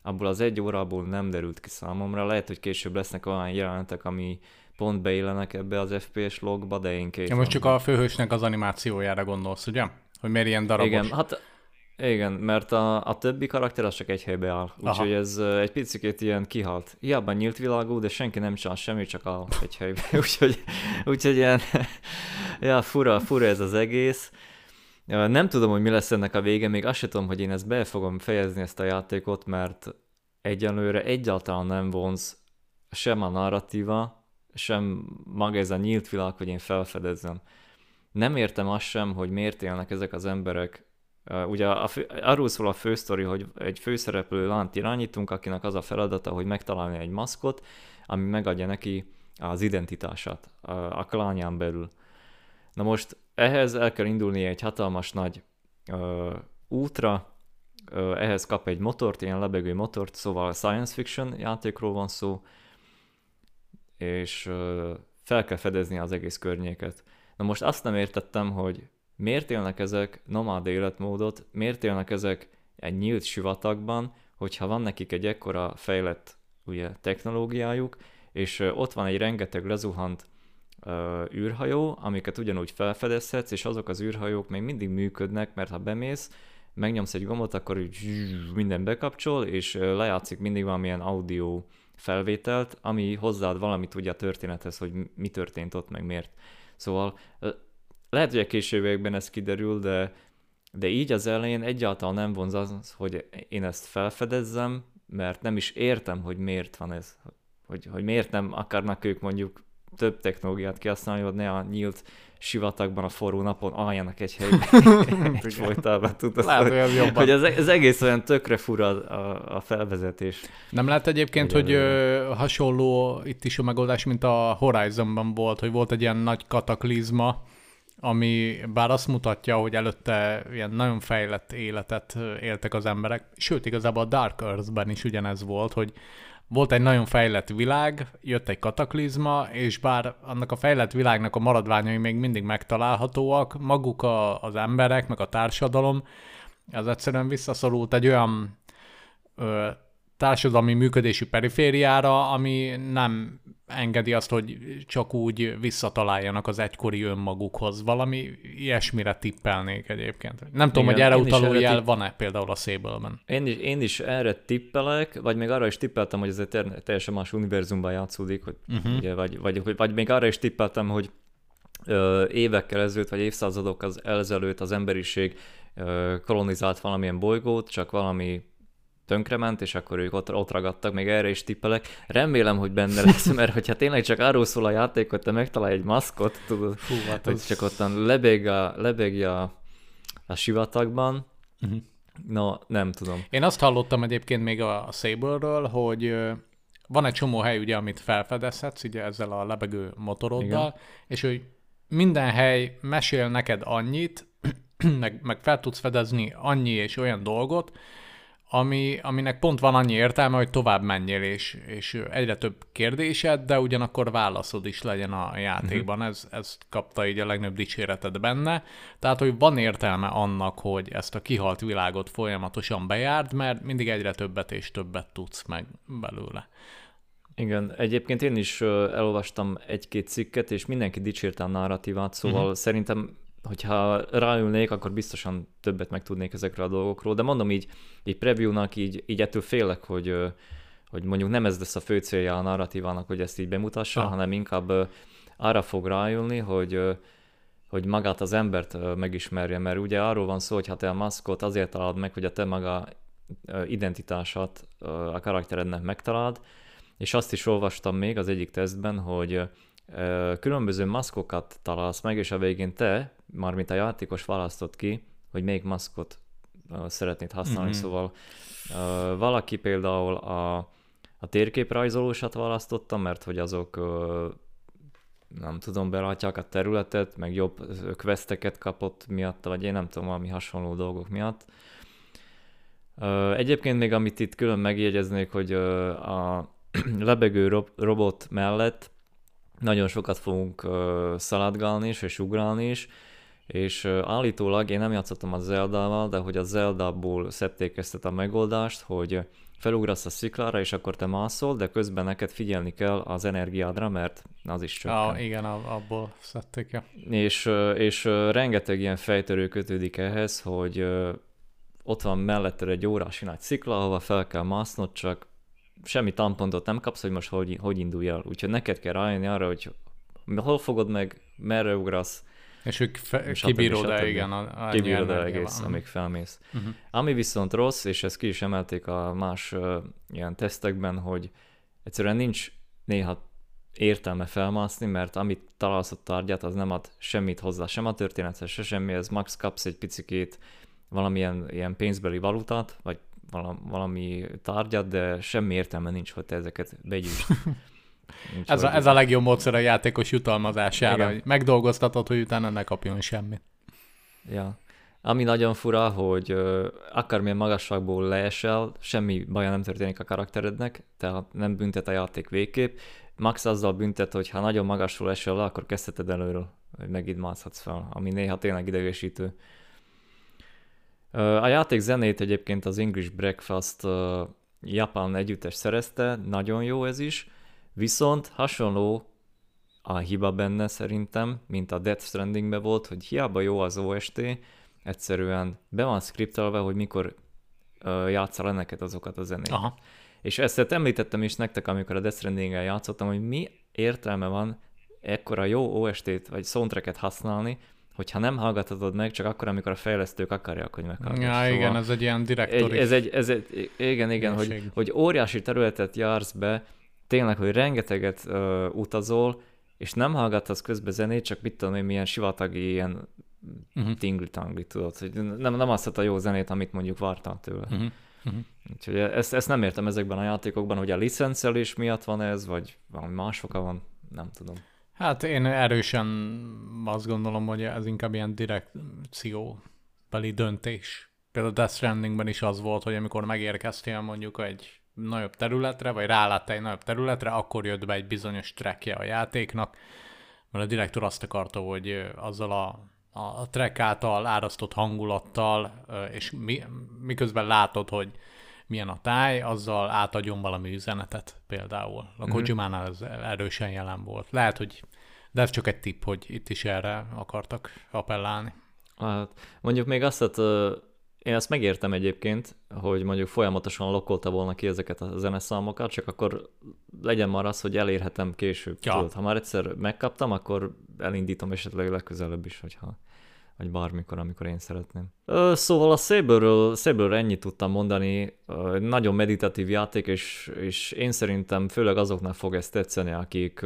Speaker 2: abból az egy órából nem derült ki számomra. Lehet, hogy később lesznek olyan jelenetek, ami pont beillenek ebbe az FPS logba, de én két.
Speaker 1: Ja, most csak a főhősnek az animációjára gondolsz, ugye? Hogy miért ilyen darabos?
Speaker 2: Igen, hát igen, mert a, a többi karakter az csak egy helybe áll, úgyhogy ez egy picit ilyen kihalt. Hiába nyílt világú, de senki nem csinál semmi, csak áll egy helybe. [LAUGHS] úgyhogy, úgyhogy ilyen, [LAUGHS] ja, fura, fura ez az egész. Nem tudom, hogy mi lesz ennek a vége, még azt sem tudom, hogy én ezt be fogom fejezni ezt a játékot, mert egyenlőre egyáltalán nem vonz sem a narratíva, sem maga ez a nyílt világ, hogy én felfedezzem. Nem értem azt sem, hogy miért élnek ezek az emberek. Ugye a fő, arról szól a fősztori, hogy egy főszereplő lánt irányítunk, akinek az a feladata, hogy megtalálni egy maszkot, ami megadja neki az identitását a, klányán belül. Na most ehhez el kell indulni egy hatalmas nagy ö, útra, ö, ehhez kap egy motort, ilyen lebegő motort, szóval science fiction játékról van szó, és ö, fel kell fedezni az egész környéket. Na most azt nem értettem, hogy miért élnek ezek nomád életmódot, miért élnek ezek egy nyílt sivatagban, hogyha van nekik egy ekkora fejlett ugye, technológiájuk, és ott van egy rengeteg lezuhant űrhajó, amiket ugyanúgy felfedezhetsz, és azok az űrhajók még mindig működnek, mert ha bemész, megnyomsz egy gombot, akkor úgy minden bekapcsol, és lejátszik mindig valamilyen audio felvételt, ami hozzáad valamit ugye a történethez, hogy mi történt ott, meg miért. Szóval lehet, hogy a későbbiekben ez kiderül, de, de így az elején egyáltalán nem vonz az, hogy én ezt felfedezzem, mert nem is értem, hogy miért van ez. Hogy, hogy miért nem akarnak ők mondjuk több technológiát kihasználni, hogy ne a nyílt sivatagban a forró napon aljanak egy helyben [LAUGHS] egy folytában. Tudod,
Speaker 1: lehet, hogy,
Speaker 2: jobban. hogy ez, ez, egész olyan tökre fura a, a felvezetés.
Speaker 1: Nem lehet egyébként, hogy, hogy ö, hasonló itt is a megoldás, mint a Horizonban volt, hogy volt egy ilyen nagy kataklizma, ami bár azt mutatja, hogy előtte ilyen nagyon fejlett életet éltek az emberek, sőt, igazából a Dark Earth-ben is ugyanez volt, hogy volt egy nagyon fejlett világ, jött egy kataklizma, és bár annak a fejlett világnak a maradványai még mindig megtalálhatóak, maguk a, az emberek, meg a társadalom, az egyszerűen visszaszorult egy olyan ö, társadalmi működési perifériára, ami nem engedi azt, hogy csak úgy visszataláljanak az egykori önmagukhoz. Valami ilyesmire tippelnék egyébként. Nem tudom, Igen, hogy erre utaló jel tipp... van-e például a Sable-ben.
Speaker 2: Én is, én is erre tippelek, vagy még arra is tippeltem, hogy ez egy teljesen más univerzumban játszódik, hogy, uh-huh. ugye, vagy, vagy, vagy, vagy még arra is tippeltem, hogy ö, évekkel ezelőtt, vagy évszázadok az ezelőtt az emberiség ö, kolonizált valamilyen bolygót, csak valami tönkrement, és akkor ők ott, ott ragadtak, még erre is tippelek. Remélem, hogy benne lesz, [LAUGHS] mert hogyha tényleg csak arról szól a játék, hogy te megtalálj egy maszkot, tudod, Hú, hát hogy az... csak ottan lebeg a, lebeg a, a sivatagban, uh-huh. Na, nem tudom.
Speaker 1: Én azt hallottam egyébként még a Sable-ről, hogy van egy csomó hely, ugye, amit felfedezhetsz, ugye ezzel a lebegő motoroddal, Igen. és hogy minden hely mesél neked annyit, [CLEARS THROAT] meg, meg fel tudsz fedezni annyi és olyan dolgot, ami, aminek pont van annyi értelme, hogy tovább menjél, és, és egyre több kérdésed, de ugyanakkor válaszod is legyen a játékban. Uh-huh. Ez, ez kapta így a legnagyobb dicséretet benne. Tehát, hogy van értelme annak, hogy ezt a kihalt világot folyamatosan bejárd, mert mindig egyre többet és többet tudsz meg belőle.
Speaker 2: Igen, egyébként én is elolvastam egy-két cikket, és mindenki dicsérte a narratívát, szóval uh-huh. szerintem hogyha ráülnék, akkor biztosan többet megtudnék ezekről a dolgokról, de mondom így, így preview-nak így, így ettől félek, hogy, hogy mondjuk nem ez lesz a fő célja a narratívának, hogy ezt így bemutassa, ah. hanem inkább arra fog ráülni, hogy, hogy magát az embert megismerje, mert ugye arról van szó, hogy ha te a maszkot azért találod meg, hogy a te maga identitását a karakterednek megtaláld, és azt is olvastam még az egyik tesztben, hogy különböző maszkokat találsz meg, és a végén te, mármint a játékos választott ki, hogy melyik maszkot szeretnéd használni, mm-hmm. szóval valaki például a, a térképrajzolósat választotta, mert hogy azok nem tudom, beratják a területet, meg jobb questeket kapott miatt, vagy én nem tudom, valami hasonló dolgok miatt. Egyébként még amit itt külön megjegyeznék, hogy a [CLEARS THROAT] lebegő robot mellett nagyon sokat fogunk uh, szaladgálni is, és ugrálni is, és uh, állítólag én nem játszottam a Zelda-val, de hogy a Zelda-ból szedték ezt a megoldást, hogy felugrasz a sziklára, és akkor te mászol, de közben neked figyelni kell az energiádra, mert az is csak.
Speaker 1: Ah, igen, abból szedték, ja.
Speaker 2: És, és rengeteg ilyen fejtörő kötődik ehhez, hogy ott van melletted egy órási nagy szikla, ahova fel kell másznod, csak semmi tampontot nem kapsz, hogy most hogy, hogy indulj el. Úgyhogy neked kell rájönni arra, hogy hol fogod meg, merre ugrasz,
Speaker 1: és ők fe- kibírod el, igen, a,
Speaker 2: a Kibírod el egész, amíg felmész. Uh-huh. Ami viszont rossz, és ezt ki is emelték a más uh, ilyen tesztekben, hogy egyszerűen nincs néha értelme felmászni, mert amit találsz a tárgyat, az nem ad semmit hozzá, sem a történethez, se semmi, ez max kapsz egy picikét valamilyen ilyen pénzbeli valutát, vagy valami tárgyat, de semmi értelme nincs, hogy te ezeket begyűjtsd. [LAUGHS]
Speaker 1: ez, a, ez a legjobb módszer a játékos jutalmazására, Igen. hogy megdolgoztatod, hogy utána ne kapjon semmit.
Speaker 2: Ja. Ami nagyon fura, hogy uh, akármilyen magasságból leesel, semmi baja nem történik a karakterednek, tehát nem büntet a játék végképp. Max azzal büntet, hogy ha nagyon magasról esel le, akkor kezdheted előről, hogy megint mászhatsz fel, ami néha tényleg idegesítő. A játék zenét egyébként az English Breakfast japán együttes szerezte, nagyon jó ez is, viszont hasonló a hiba benne szerintem, mint a Death Strandingbe volt, hogy hiába jó az OST, egyszerűen be van skriptelve, hogy mikor játszál neked azokat a zenét. Aha. És ezt említettem is nektek, amikor a Death stranding játszottam, hogy mi értelme van ekkora jó OST-t vagy soundtracket használni, hogyha nem hallgatod meg, csak akkor, amikor a fejlesztők akarják, hogy meghallgass.
Speaker 1: Ja, szóval igen, ez egy ilyen direktori.
Speaker 2: Ez egy, ez egy, igen, igen, hogy, hogy óriási területet jársz be, tényleg, hogy rengeteget uh, utazol, és nem hallgatsz közben zenét, csak mit tudom én, milyen sivatagi ilyen uh-huh. tingli-tangli, tudod, hogy nem, nem azt a jó zenét, amit mondjuk vártál tőle. Uh-huh. Uh-huh. Úgyhogy ezt, ezt nem értem ezekben a játékokban, hogy a licencelés miatt van ez, vagy valami más oka van, nem tudom.
Speaker 1: Hát én erősen azt gondolom, hogy ez inkább ilyen direkcióbeli döntés. Például Death Strandingben is az volt, hogy amikor megérkeztél mondjuk egy nagyobb területre, vagy ráláttál egy nagyobb területre, akkor jött be egy bizonyos trackje a játéknak, mert a direktor azt akarta, hogy azzal a, a track által árasztott hangulattal, és mi, miközben látod, hogy milyen a táj, azzal átadjon valami üzenetet például. A mm-hmm. Kojimánál ez erősen jelen volt. Lehet, hogy de ez csak egy tipp, hogy itt is erre akartak appellálni.
Speaker 2: Hát, mondjuk még azt, hogy én ezt megértem egyébként, hogy mondjuk folyamatosan lokkolta volna ki ezeket a zeneszámokat, csak akkor legyen már az, hogy elérhetem később. Ja. Tudod, ha már egyszer megkaptam, akkor elindítom esetleg legközelebb is, hogyha vagy bármikor, amikor én szeretném. Szóval a Saberről, Saberről ennyit tudtam mondani, nagyon meditatív játék, és, és én szerintem főleg azoknak fog ezt tetszeni, akik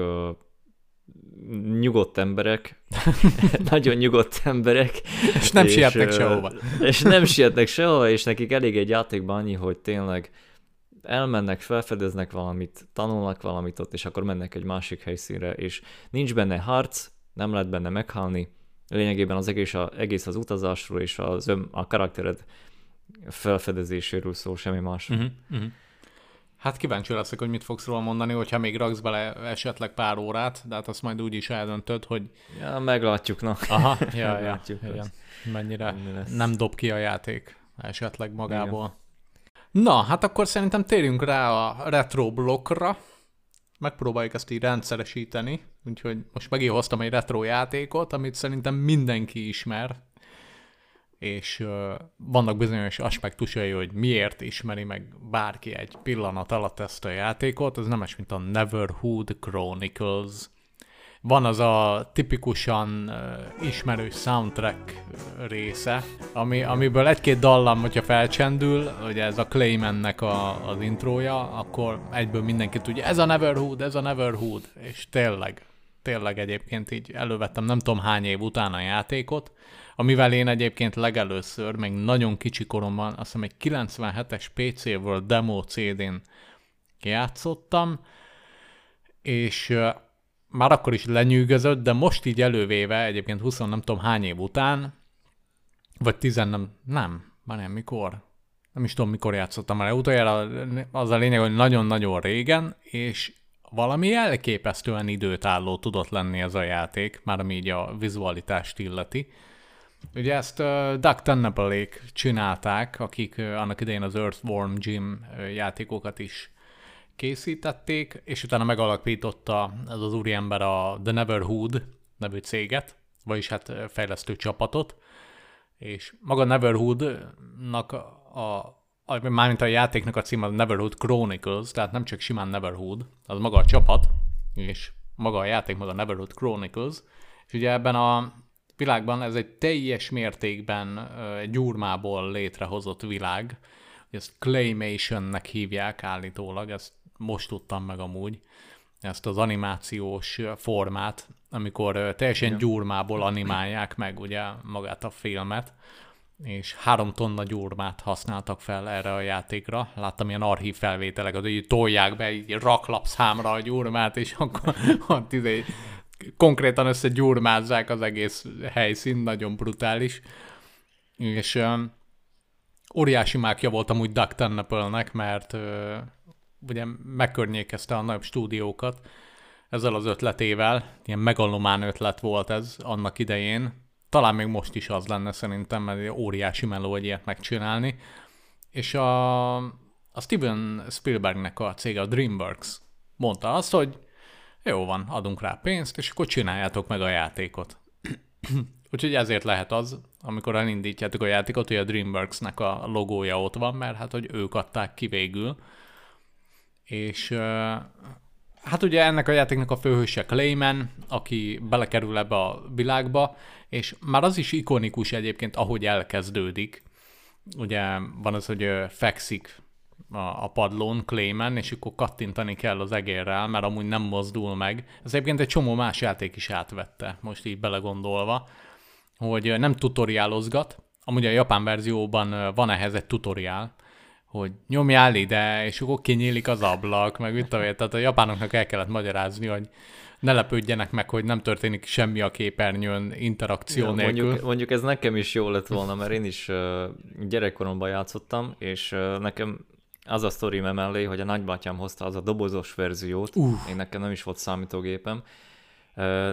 Speaker 2: nyugodt emberek, [LAUGHS] nagyon nyugodt emberek.
Speaker 1: És nem és, sietnek sehova.
Speaker 2: És nem sietnek sehova, és nekik elég egy játékban annyi, hogy tényleg elmennek, felfedeznek valamit, tanulnak valamit ott, és akkor mennek egy másik helyszínre, és nincs benne harc, nem lehet benne meghalni, lényegében az egész, a, egész az utazásról és az ön, a karaktered felfedezéséről szól, semmi más. Uh-huh, uh-huh.
Speaker 1: Hát kíváncsi leszek, hogy mit fogsz róla mondani, hogyha még raksz bele esetleg pár órát, de hát azt majd úgy is eldöntöd, hogy...
Speaker 2: Ja, meglátjuk, na.
Speaker 1: Aha, ja, [LAUGHS] meglátjuk, ja, igen. Mennyire nem dob ki a játék esetleg magából. Igen. Na, hát akkor szerintem térjünk rá a retro blokkra. Megpróbáljuk ezt így rendszeresíteni, úgyhogy most megint hoztam egy retro játékot, amit szerintem mindenki ismer, és uh, vannak bizonyos aspektusai, hogy miért ismeri meg bárki egy pillanat alatt ezt a játékot, ez nem mint a Neverhood Chronicles. Van az a tipikusan uh, ismerős soundtrack része, ami, amiből egy-két dallam, hogyha felcsendül, ugye ez a Claymannek a, az intrója, akkor egyből mindenki tudja, ez a Neverhood, ez a Neverhood, és tényleg, tényleg egyébként így elővettem nem tudom hány év után a játékot, amivel én egyébként legelőször, még nagyon kicsi koromban, azt hiszem egy 97-es PC World demo CD-n játszottam, és már akkor is lenyűgözött, de most így elővéve, egyébként 20 nem tudom hány év után, vagy 10 nem, nem, már nem, mikor? Nem is tudom, mikor játszottam már utoljára, az a lényeg, hogy nagyon-nagyon régen, és valami elképesztően időtálló tudott lenni ez a játék, már ami így a vizualitást illeti. Ugye ezt uh, Doug Tennabelék csinálták, akik uh, annak idején az Earthworm Jim játékokat is készítették, és utána megalapította ez az úriember a The Neverhood nevű céget, vagyis hát fejlesztő csapatot, és maga Neverhood-nak a, a mármint a játéknak a címe Neverhood Chronicles, tehát nem csak simán Neverhood, az maga a csapat, és maga a játék maga Neverhood Chronicles, és ugye ebben a világban ez egy teljes mértékben egy gyurmából létrehozott világ. Ezt Claymationnek hívják állítólag, ezt most tudtam meg amúgy, ezt az animációs formát, amikor teljesen Igen. gyurmából animálják meg ugye magát a filmet, és három tonna gyurmát használtak fel erre a játékra. Láttam ilyen archív felvételeket, hogy tolják be így raklapszámra a gyurmát, és akkor [LAUGHS] ott izé konkrétan összegyurmázzák az egész helyszín, nagyon brutális. És uh, óriási mákja voltam úgy Doug Tennaple-nek, mert uh, ugye megkörnyékezte a nagyobb stúdiókat ezzel az ötletével, ilyen megalomán ötlet volt ez annak idején. Talán még most is az lenne szerintem, mert óriási meló egy ilyet megcsinálni. És a, a Steven Spielbergnek a cége, a DreamWorks mondta azt, hogy jó van, adunk rá pénzt, és akkor csináljátok meg a játékot. [CLEARS THROAT] Úgyhogy ezért lehet az, amikor elindítjátok a játékot, hogy a DreamWorks-nek a logója ott van, mert hát, hogy ők adták ki végül. És hát ugye ennek a játéknak a főhőse Clayman, aki belekerül ebbe a világba, és már az is ikonikus egyébként, ahogy elkezdődik. Ugye van az, hogy fekszik a, padlón, Clayman, és akkor kattintani kell az egérrel, mert amúgy nem mozdul meg. Ez egyébként egy csomó más játék is átvette, most így belegondolva, hogy nem tutoriálozgat, amúgy a japán verzióban van ehhez egy tutoriál, hogy nyomjál ide, és akkor kinyílik az ablak, meg mit tudom, tehát a japánoknak el kellett magyarázni, hogy ne lepődjenek meg, hogy nem történik semmi a képernyőn interakció ja, nélkül.
Speaker 2: Mondjuk, mondjuk ez nekem is jó lett volna, mert én is gyerekkoromban játszottam, és nekem az a sztori mellé, hogy a nagybátyám hozta az a dobozos verziót, uh. én nekem nem is volt számítógépem,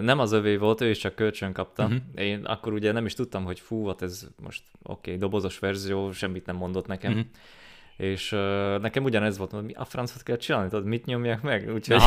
Speaker 2: nem az övé volt, ő is csak kölcsön kapta. Uh-huh. Én akkor ugye nem is tudtam, hogy fú, hát ez most oké, okay, dobozos verzió, semmit nem mondott nekem. Uh-huh. És uh, nekem ugyanez volt, hogy mi a francot kell csinálni, tudod, mit nyomják meg? Úgyhogy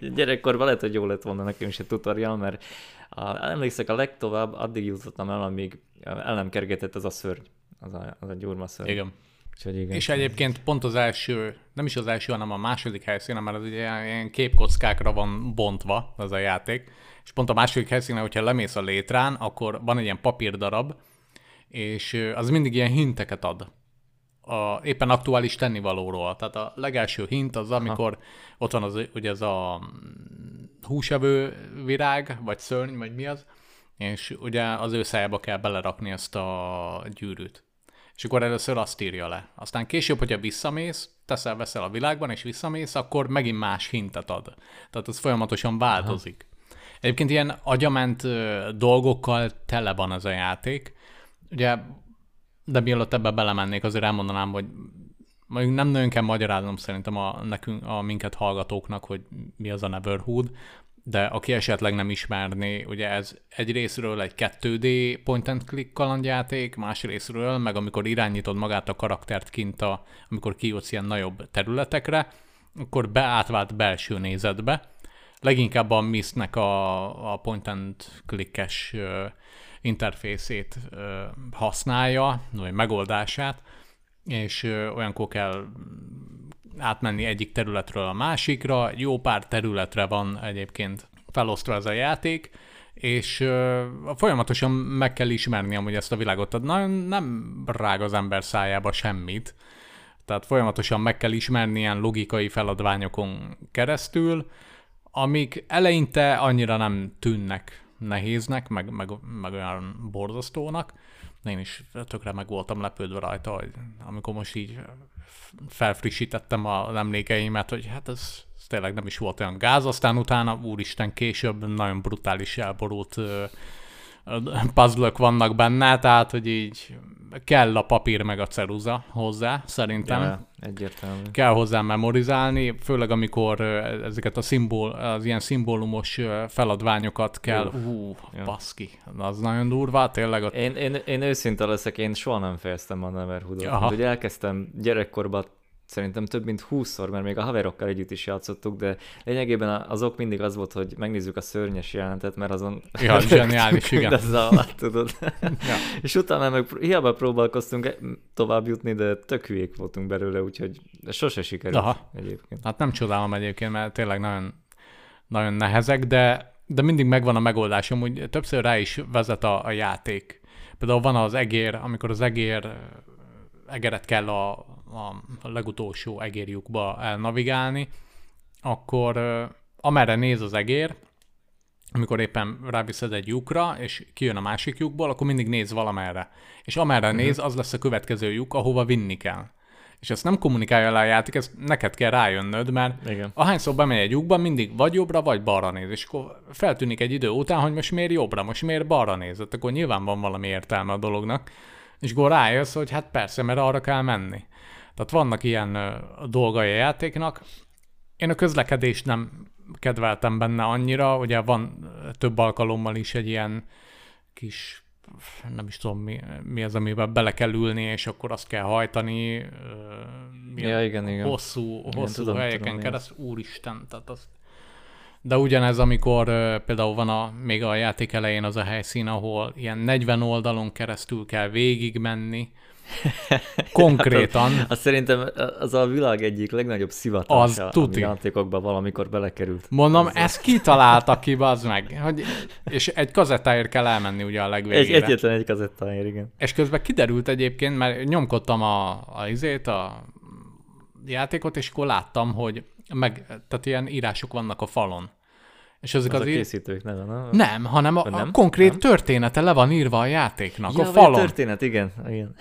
Speaker 2: [LAUGHS] gyerekkorban lehet, hogy jó lett volna nekem is egy tutorial, mert a, emlékszek, a legtovább addig jutottam el, amíg el nem kergetett az a szörny, az a, az a gyurma szörny.
Speaker 1: Igen. Úgyhogy igen. És egyébként pont az első, nem is az első, hanem a második helyszínen, mert az ugye ilyen képkockákra van bontva az a játék, és pont a második helyszínen, hogyha lemész a létrán, akkor van egy ilyen papírdarab, és az mindig ilyen hinteket ad a éppen aktuális tennivalóról. Tehát a legelső hint az, amikor Aha. ott van az, ugye ez a húsevő virág, vagy szörny, vagy mi az, és ugye az ő szájába kell belerakni ezt a gyűrűt. És akkor először azt írja le. Aztán később, hogyha visszamész, teszel, veszel a világban, és visszamész, akkor megint más hintet ad. Tehát ez folyamatosan változik. Aha. Egyébként ilyen agyament dolgokkal tele van ez a játék. Ugye, de mielőtt ebbe belemennék, azért elmondanám, hogy mondjuk nem nagyon kell magyaráznom szerintem a, nekünk, a minket hallgatóknak, hogy mi az a Neverhood, de aki esetleg nem ismerné, ugye ez egy részről egy 2D point and click kalandjáték, más részről, meg amikor irányítod magát a karaktert kint, a, amikor kijutsz ilyen nagyobb területekre, akkor beátvált belső nézetbe. Leginkább a Mistnek a, a point and clickes interfészét használja, vagy megoldását, és olyankor kell átmenni egyik területről a másikra, jó pár területre van egyébként felosztva ez a játék, és folyamatosan meg kell ismerni amúgy ezt a világot. Tehát nagyon nem rág az ember szájába semmit, tehát folyamatosan meg kell ismerni ilyen logikai feladványokon keresztül, amik eleinte annyira nem tűnnek nehéznek, meg, meg, meg olyan borzasztónak. Én is tökre meg voltam lepődve rajta, hogy amikor most így felfrissítettem az emlékeimet, hogy hát ez, ez tényleg nem is volt olyan gáz, aztán utána, úristen, később nagyon brutális elborult puzzle vannak benne, tehát hogy így kell a papír meg a ceruza hozzá, szerintem. Ja,
Speaker 2: egyértelmű.
Speaker 1: Kell hozzá memorizálni, főleg amikor ezeket a szimbol, az ilyen szimbólumos feladványokat kell, ú, uh, ja. baszki, az nagyon durva, tényleg. Ott...
Speaker 2: Én, én, én őszinte leszek, én soha nem fejeztem a Neverhoodot. Ugye elkezdtem gyerekkorban szerintem több mint 20-szor, mert még a haverokkal együtt is játszottuk, de lényegében azok mindig az volt, hogy megnézzük a szörnyes jelentet, mert azon
Speaker 1: ja, [LAUGHS] zseniális, igen.
Speaker 2: De alatt, tudod. [LAUGHS] ja. És utána meg hiába próbálkoztunk tovább jutni, de tök hülyék voltunk belőle, úgyhogy sose sikerült Aha. egyébként.
Speaker 1: Hát nem csodálom egyébként, mert tényleg nagyon, nagyon nehezek, de, de mindig megvan a megoldásom, hogy többször rá is vezet a, a játék. Például van az egér, amikor az egér egeret kell a, a legutolsó egérjukba elnavigálni, akkor amerre néz az egér, amikor éppen ráviszed egy lyukra, és kijön a másik lyukból, akkor mindig néz valamerre. És amerre uh-huh. néz, az lesz a következő lyuk, ahova vinni kell. És ezt nem kommunikálja le a játék, ezt neked kell rájönnöd, mert Igen. ahányszor bemegy egy lyukba, mindig vagy jobbra, vagy balra néz. És akkor feltűnik egy idő után, hogy most miért jobbra, most miért balra nézett, akkor nyilván van valami értelme a dolognak. És akkor rájössz, hogy hát persze, mert arra kell menni. Tehát vannak ilyen dolgai a játéknak. Én a közlekedést nem kedveltem benne annyira, ugye van több alkalommal is egy ilyen kis nem is tudom mi, mi az, amiben bele kell ülni, és akkor azt kell hajtani.
Speaker 2: Ja, igen, igen.
Speaker 1: Hosszú, hosszú tudom, helyeken tudom, keresztül. Úristen, tehát az... De ugyanez, amikor például van a, még a játék elején az a helyszín, ahol ilyen 40 oldalon keresztül kell végigmenni, [LAUGHS] Konkrétan.
Speaker 2: hát az, az szerintem az a világ egyik legnagyobb szivatása, az ami játékokban valamikor belekerült.
Speaker 1: Mondom, ez ezt kitalálta ki, bazd meg. Hogy, és egy kazettáért kell elmenni ugye a legvégére.
Speaker 2: Egy, egyetlen egy kazettáért, igen.
Speaker 1: És közben kiderült egyébként, mert nyomkodtam a, a izét, a játékot, és akkor láttam, hogy meg, tehát ilyen írások vannak a falon.
Speaker 2: És ezek az, az a készítők nem,
Speaker 1: nem? Nem, hanem a, nem? a konkrét nem? története le van írva a játéknak,
Speaker 2: ja,
Speaker 1: a falon. A
Speaker 2: történet, igen. igen.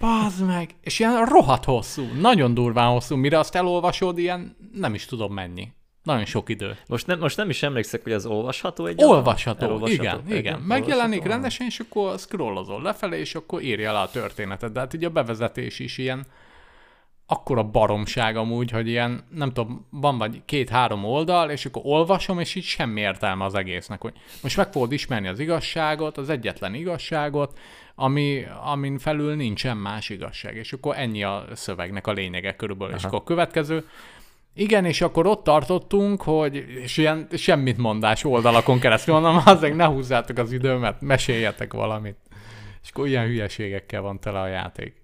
Speaker 1: Bazd meg! És ilyen rohadt hosszú, nagyon durván hosszú, mire azt elolvasod, ilyen nem is tudom mennyi. Nagyon sok idő.
Speaker 2: Most nem, most nem is emlékszek, hogy az olvasható egy
Speaker 1: Olvasható, olvasható. igen, igen. igen. Megjelenik rendesen, és akkor scrollozol lefelé, és akkor írja le a történetet. De hát ugye a bevezetés is ilyen akkora baromság amúgy, hogy ilyen, nem tudom, van vagy két-három oldal, és akkor olvasom, és így semmi értelme az egésznek, hogy most meg fogod ismerni az igazságot, az egyetlen igazságot, ami, amin felül nincsen más igazság, és akkor ennyi a szövegnek a lényege körülbelül, Aha. és akkor a következő, igen, és akkor ott tartottunk, hogy és ilyen semmit mondás oldalakon keresztül mondom, [LAUGHS] azért ne húzzátok az időmet, meséljetek valamit. És akkor ilyen hülyeségekkel van tele a játék.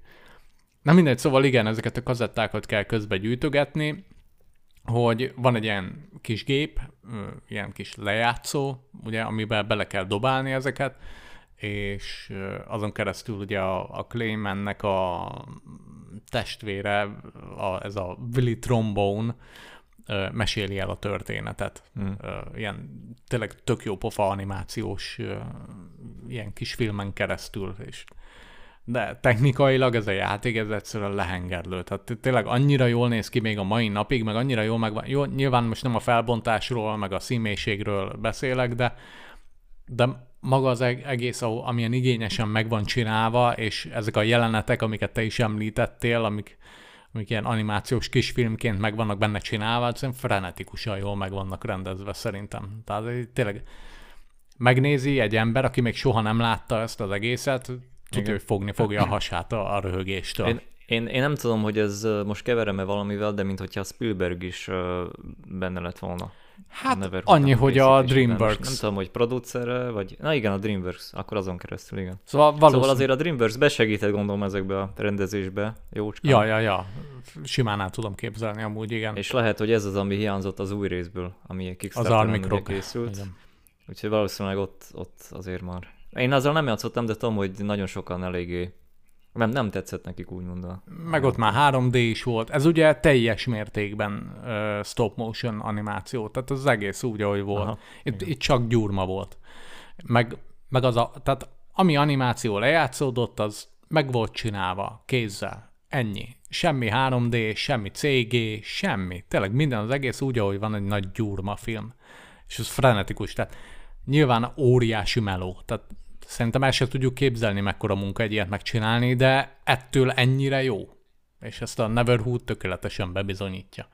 Speaker 1: Na mindegy, szóval igen, ezeket a kazettákat kell közbe gyűjtögetni, hogy van egy ilyen kis gép, ilyen kis lejátszó, ugye, amiben bele kell dobálni ezeket, és azon keresztül ugye a, a Claymannek a testvére, a, ez a Willy Trombone, meséli el a történetet. Ö, ilyen tényleg tök jó pofa animációs ilyen kis filmen keresztül, és de technikailag ez a játék, ez egyszerűen lehengerlő. Tehát tényleg annyira jól néz ki még a mai napig, meg annyira jól megvan. Jó, nyilván most nem a felbontásról, meg a színmélységről beszélek, de, de maga az eg- egész, amilyen igényesen meg van csinálva, és ezek a jelenetek, amiket te is említettél, amik, amik ilyen animációs kisfilmként meg vannak benne csinálva, egyszerűen frenetikusan jól meg vannak rendezve szerintem. Tehát eh, tényleg megnézi egy ember, aki még soha nem látta ezt az egészet, tudja, hogy fogni fogja a hasát a, a röhögéstől.
Speaker 2: Én, én, én nem tudom, hogy ez most keverem-e valamivel, de mintha a Spielberg is benne lett volna.
Speaker 1: hát annyi, hogy a. DreamWorks.
Speaker 2: Most Nem tudom, hogy producere, vagy... Na igen, a DreamWorks, akkor azon keresztül, igen.
Speaker 1: Szóval
Speaker 2: Valószínű...
Speaker 1: valószínű...
Speaker 2: Szóval azért a DreamWorks besegített gondolom ezekbe a rendezésbe, jócskán.
Speaker 1: Ja, ja, ja. Simán el tudom képzelni amúgy, igen.
Speaker 2: És lehet, hogy ez az, ami hiányzott az új részből, ami Kickstarter-en
Speaker 1: Krog.
Speaker 2: készült.
Speaker 1: Igen.
Speaker 2: Úgyhogy valószínűleg ott, ott azért már. Én azzal nem játszottam, de tudom, hogy nagyon sokan eléggé nem, nem tetszett nekik úgymond a...
Speaker 1: Meg ott már 3D is volt. Ez ugye teljes mértékben uh, stop motion animáció, tehát az egész úgy, ahogy volt.
Speaker 2: Aha,
Speaker 1: itt, itt csak gyurma volt. Meg, meg az a, tehát ami animáció lejátszódott, az meg volt csinálva kézzel. Ennyi. Semmi 3D, semmi CG, semmi. Tényleg minden az egész úgy, ahogy van egy nagy gyurma film. És ez frenetikus. Tehát nyilván óriási meló. Tehát szerintem el sem tudjuk képzelni, mekkora munka egy ilyet megcsinálni, de ettől ennyire jó. És ezt a Neverhood tökéletesen bebizonyítja.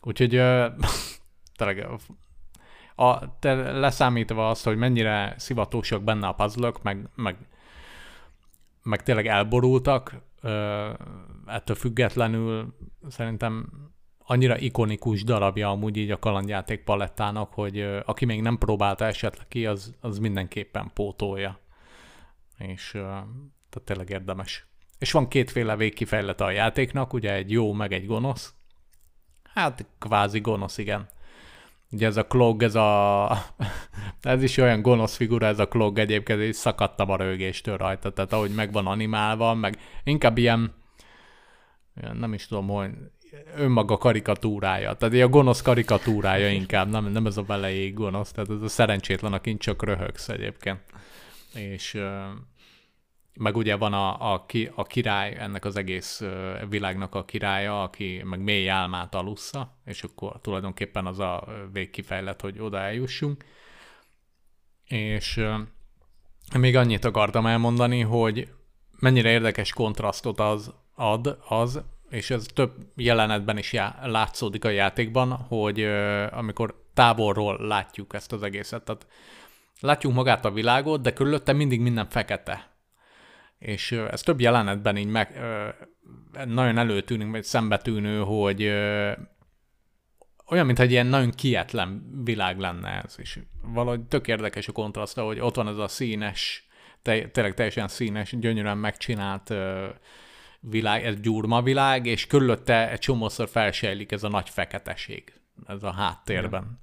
Speaker 1: Úgyhogy ö, [LAUGHS] tényleg a, te leszámítva azt, hogy mennyire szivatósak benne a puzzle meg, meg, meg tényleg elborultak, ö, ettől függetlenül szerintem annyira ikonikus darabja amúgy így a kalandjáték palettának, hogy aki még nem próbálta esetleg ki, az, az mindenképpen pótolja. És tehát tényleg érdemes. És van kétféle végkifejlete a játéknak, ugye egy jó, meg egy gonosz. Hát kvázi gonosz, igen. Ugye ez a klog, ez a... [LAUGHS] ez is olyan gonosz figura, ez a klog egyébként, és szakadtam a rögéstől rajta, tehát ahogy meg van animálva, meg inkább ilyen nem is tudom, hogy önmaga karikatúrája, tehát a gonosz karikatúrája inkább, nem, nem ez a velejéig gonosz, tehát ez a szerencsétlen, akin csak röhögsz egyébként. És meg ugye van a, a, ki, a király, ennek az egész világnak a királya, aki meg mély álmát alussza, és akkor tulajdonképpen az a végkifejlet, hogy oda eljussunk. És még annyit akartam elmondani, hogy mennyire érdekes kontrasztot az ad az, és ez több jelenetben is já- látszódik a játékban, hogy ö, amikor távolról látjuk ezt az egészet, tehát látjuk magát a világot, de körülötte mindig minden fekete. És ö, ez több jelenetben így meg, ö, nagyon előtűnik, vagy szembetűnő, hogy ö, olyan, mintha egy ilyen nagyon kietlen világ lenne ez, és valahogy tök érdekes a kontraszt, hogy ott van ez a színes, te, tényleg teljesen színes, gyönyörűen megcsinált ö, világ, ez gyurma világ, és körülötte egy csomószor felsejlik ez a nagy feketeség, ez a háttérben.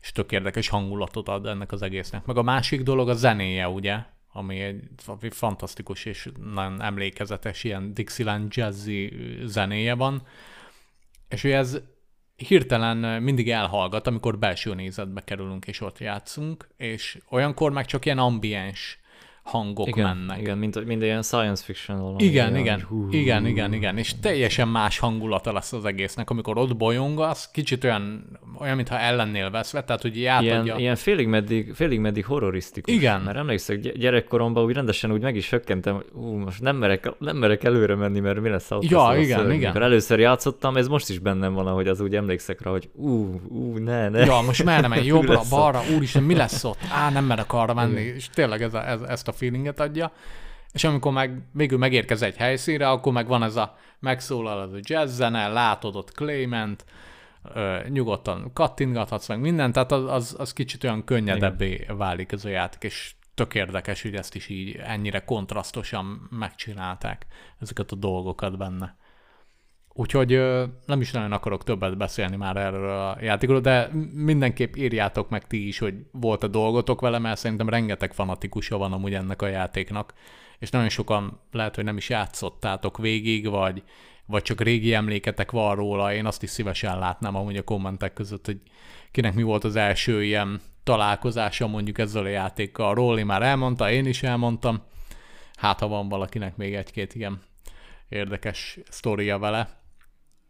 Speaker 1: És tök érdekes hangulatot ad ennek az egésznek. Meg a másik dolog a zenéje, ugye, ami egy ami fantasztikus és nagyon emlékezetes, ilyen Dixieland jazzy zenéje van, és ugye ez hirtelen mindig elhallgat, amikor belső nézetbe kerülünk és ott játszunk, és olyankor meg csak ilyen ambiens hangok
Speaker 2: Igen,
Speaker 1: mennek.
Speaker 2: igen mint, mint ilyen science fiction valami.
Speaker 1: Igen,
Speaker 2: olyan,
Speaker 1: igen,
Speaker 2: hogy hú,
Speaker 1: igen, igen, igen, és teljesen más hangulata lesz az egésznek, amikor ott bolyongasz, kicsit olyan, olyan mintha ellennél veszve, tehát hogy így átadja.
Speaker 2: Ilyen, ilyen félig meddig, félig meddig horrorisztikus.
Speaker 1: Igen.
Speaker 2: Mert emlékszek, gy- gyerekkoromban úgy rendesen úgy meg is hökkentem, hogy ú, most nem merek, nem merek előre menni, mert mi lesz ott
Speaker 1: Ja,
Speaker 2: lesz
Speaker 1: igen,
Speaker 2: szörny.
Speaker 1: igen.
Speaker 2: Mikor először játszottam, ez most is bennem van, ahogy az úgy emlékszek rá, hogy ú, ú, ne, ne.
Speaker 1: Ja, most merre menj, [LAUGHS] jobbra, balra, úristen, mi lesz ott? Á, nem merek arra menni, és tényleg ez a, ez, ezt a feelinget adja. És amikor meg, végül megérkez egy helyszínre, akkor meg van ez a, megszólal az a jazz zene, látod ott Clement, ö, nyugodtan kattintgathatsz meg mindent, tehát az, az, az kicsit olyan könnyedebbé válik ez a játék, és tök érdekes, hogy ezt is így ennyire kontrasztosan megcsinálták, ezeket a dolgokat benne. Úgyhogy nem is nagyon akarok többet beszélni már erről a játékról, de mindenképp írjátok meg ti is, hogy volt a dolgotok vele, mert szerintem rengeteg fanatikusa van amúgy ennek a játéknak, és nagyon sokan lehet, hogy nem is játszottátok végig, vagy, vagy csak régi emléketek van róla, én azt is szívesen látnám amúgy a kommentek között, hogy kinek mi volt az első ilyen találkozása mondjuk ezzel a játékkal. Róli már elmondta, én is elmondtam. Hát, ha van valakinek még egy-két ilyen érdekes sztoria vele.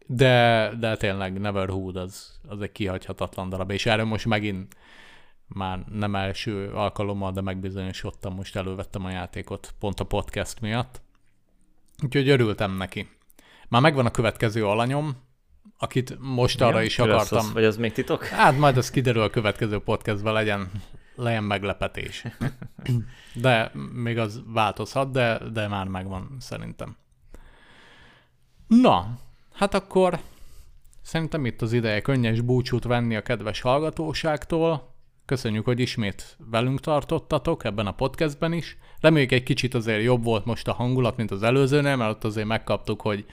Speaker 1: De, de tényleg Neverhood az, az egy kihagyhatatlan darab, és erről most megint már nem első alkalommal, de megbizonyosodtam, most elővettem a játékot pont a podcast miatt. Úgyhogy örültem neki. Már megvan a következő alanyom, akit most arra is akartam.
Speaker 2: Az, vagy az még titok?
Speaker 1: Hát majd az kiderül a következő podcastban, legyen, legyen meglepetés. De még az változhat, de, de már megvan szerintem. Na, hát akkor szerintem itt az ideje könnyes búcsút venni a kedves hallgatóságtól. Köszönjük, hogy ismét velünk tartottatok ebben a podcastben is. Reméljük egy kicsit azért jobb volt most a hangulat, mint az előzőnél, mert ott azért megkaptuk, hogy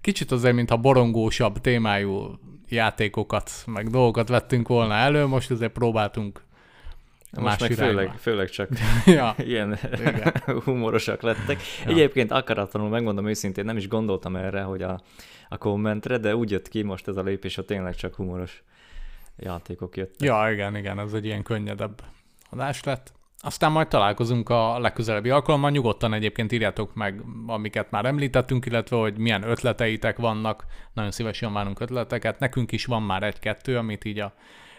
Speaker 1: kicsit azért, mintha borongósabb témájú játékokat, meg dolgokat vettünk volna elő, most azért próbáltunk
Speaker 2: most más meg főleg, főleg csak [LAUGHS] ja, ilyen [LAUGHS] humorosak lettek. Ja. Egyébként akaratlanul megmondom őszintén, nem is gondoltam erre, hogy a, a kommentre, de úgy jött ki most ez a lépés, hogy tényleg csak humoros játékok jöttek.
Speaker 1: Ja, igen, igen, ez egy ilyen könnyedebb adás lett. Aztán majd találkozunk a legközelebbi alkalommal. Nyugodtan egyébként írjátok meg, amiket már említettünk, illetve hogy milyen ötleteitek vannak. Nagyon szívesen várunk ötleteket. Nekünk is van már egy-kettő, amit így a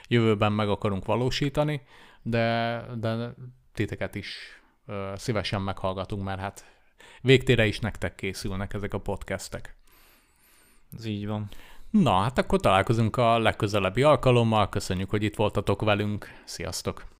Speaker 1: jövőben meg akarunk valósítani, de, de titeket is ö, szívesen meghallgatunk, mert hát végtére is nektek készülnek ezek a podcastek.
Speaker 2: Ez így van.
Speaker 1: Na, hát akkor találkozunk a legközelebbi alkalommal. Köszönjük, hogy itt voltatok velünk. Sziasztok!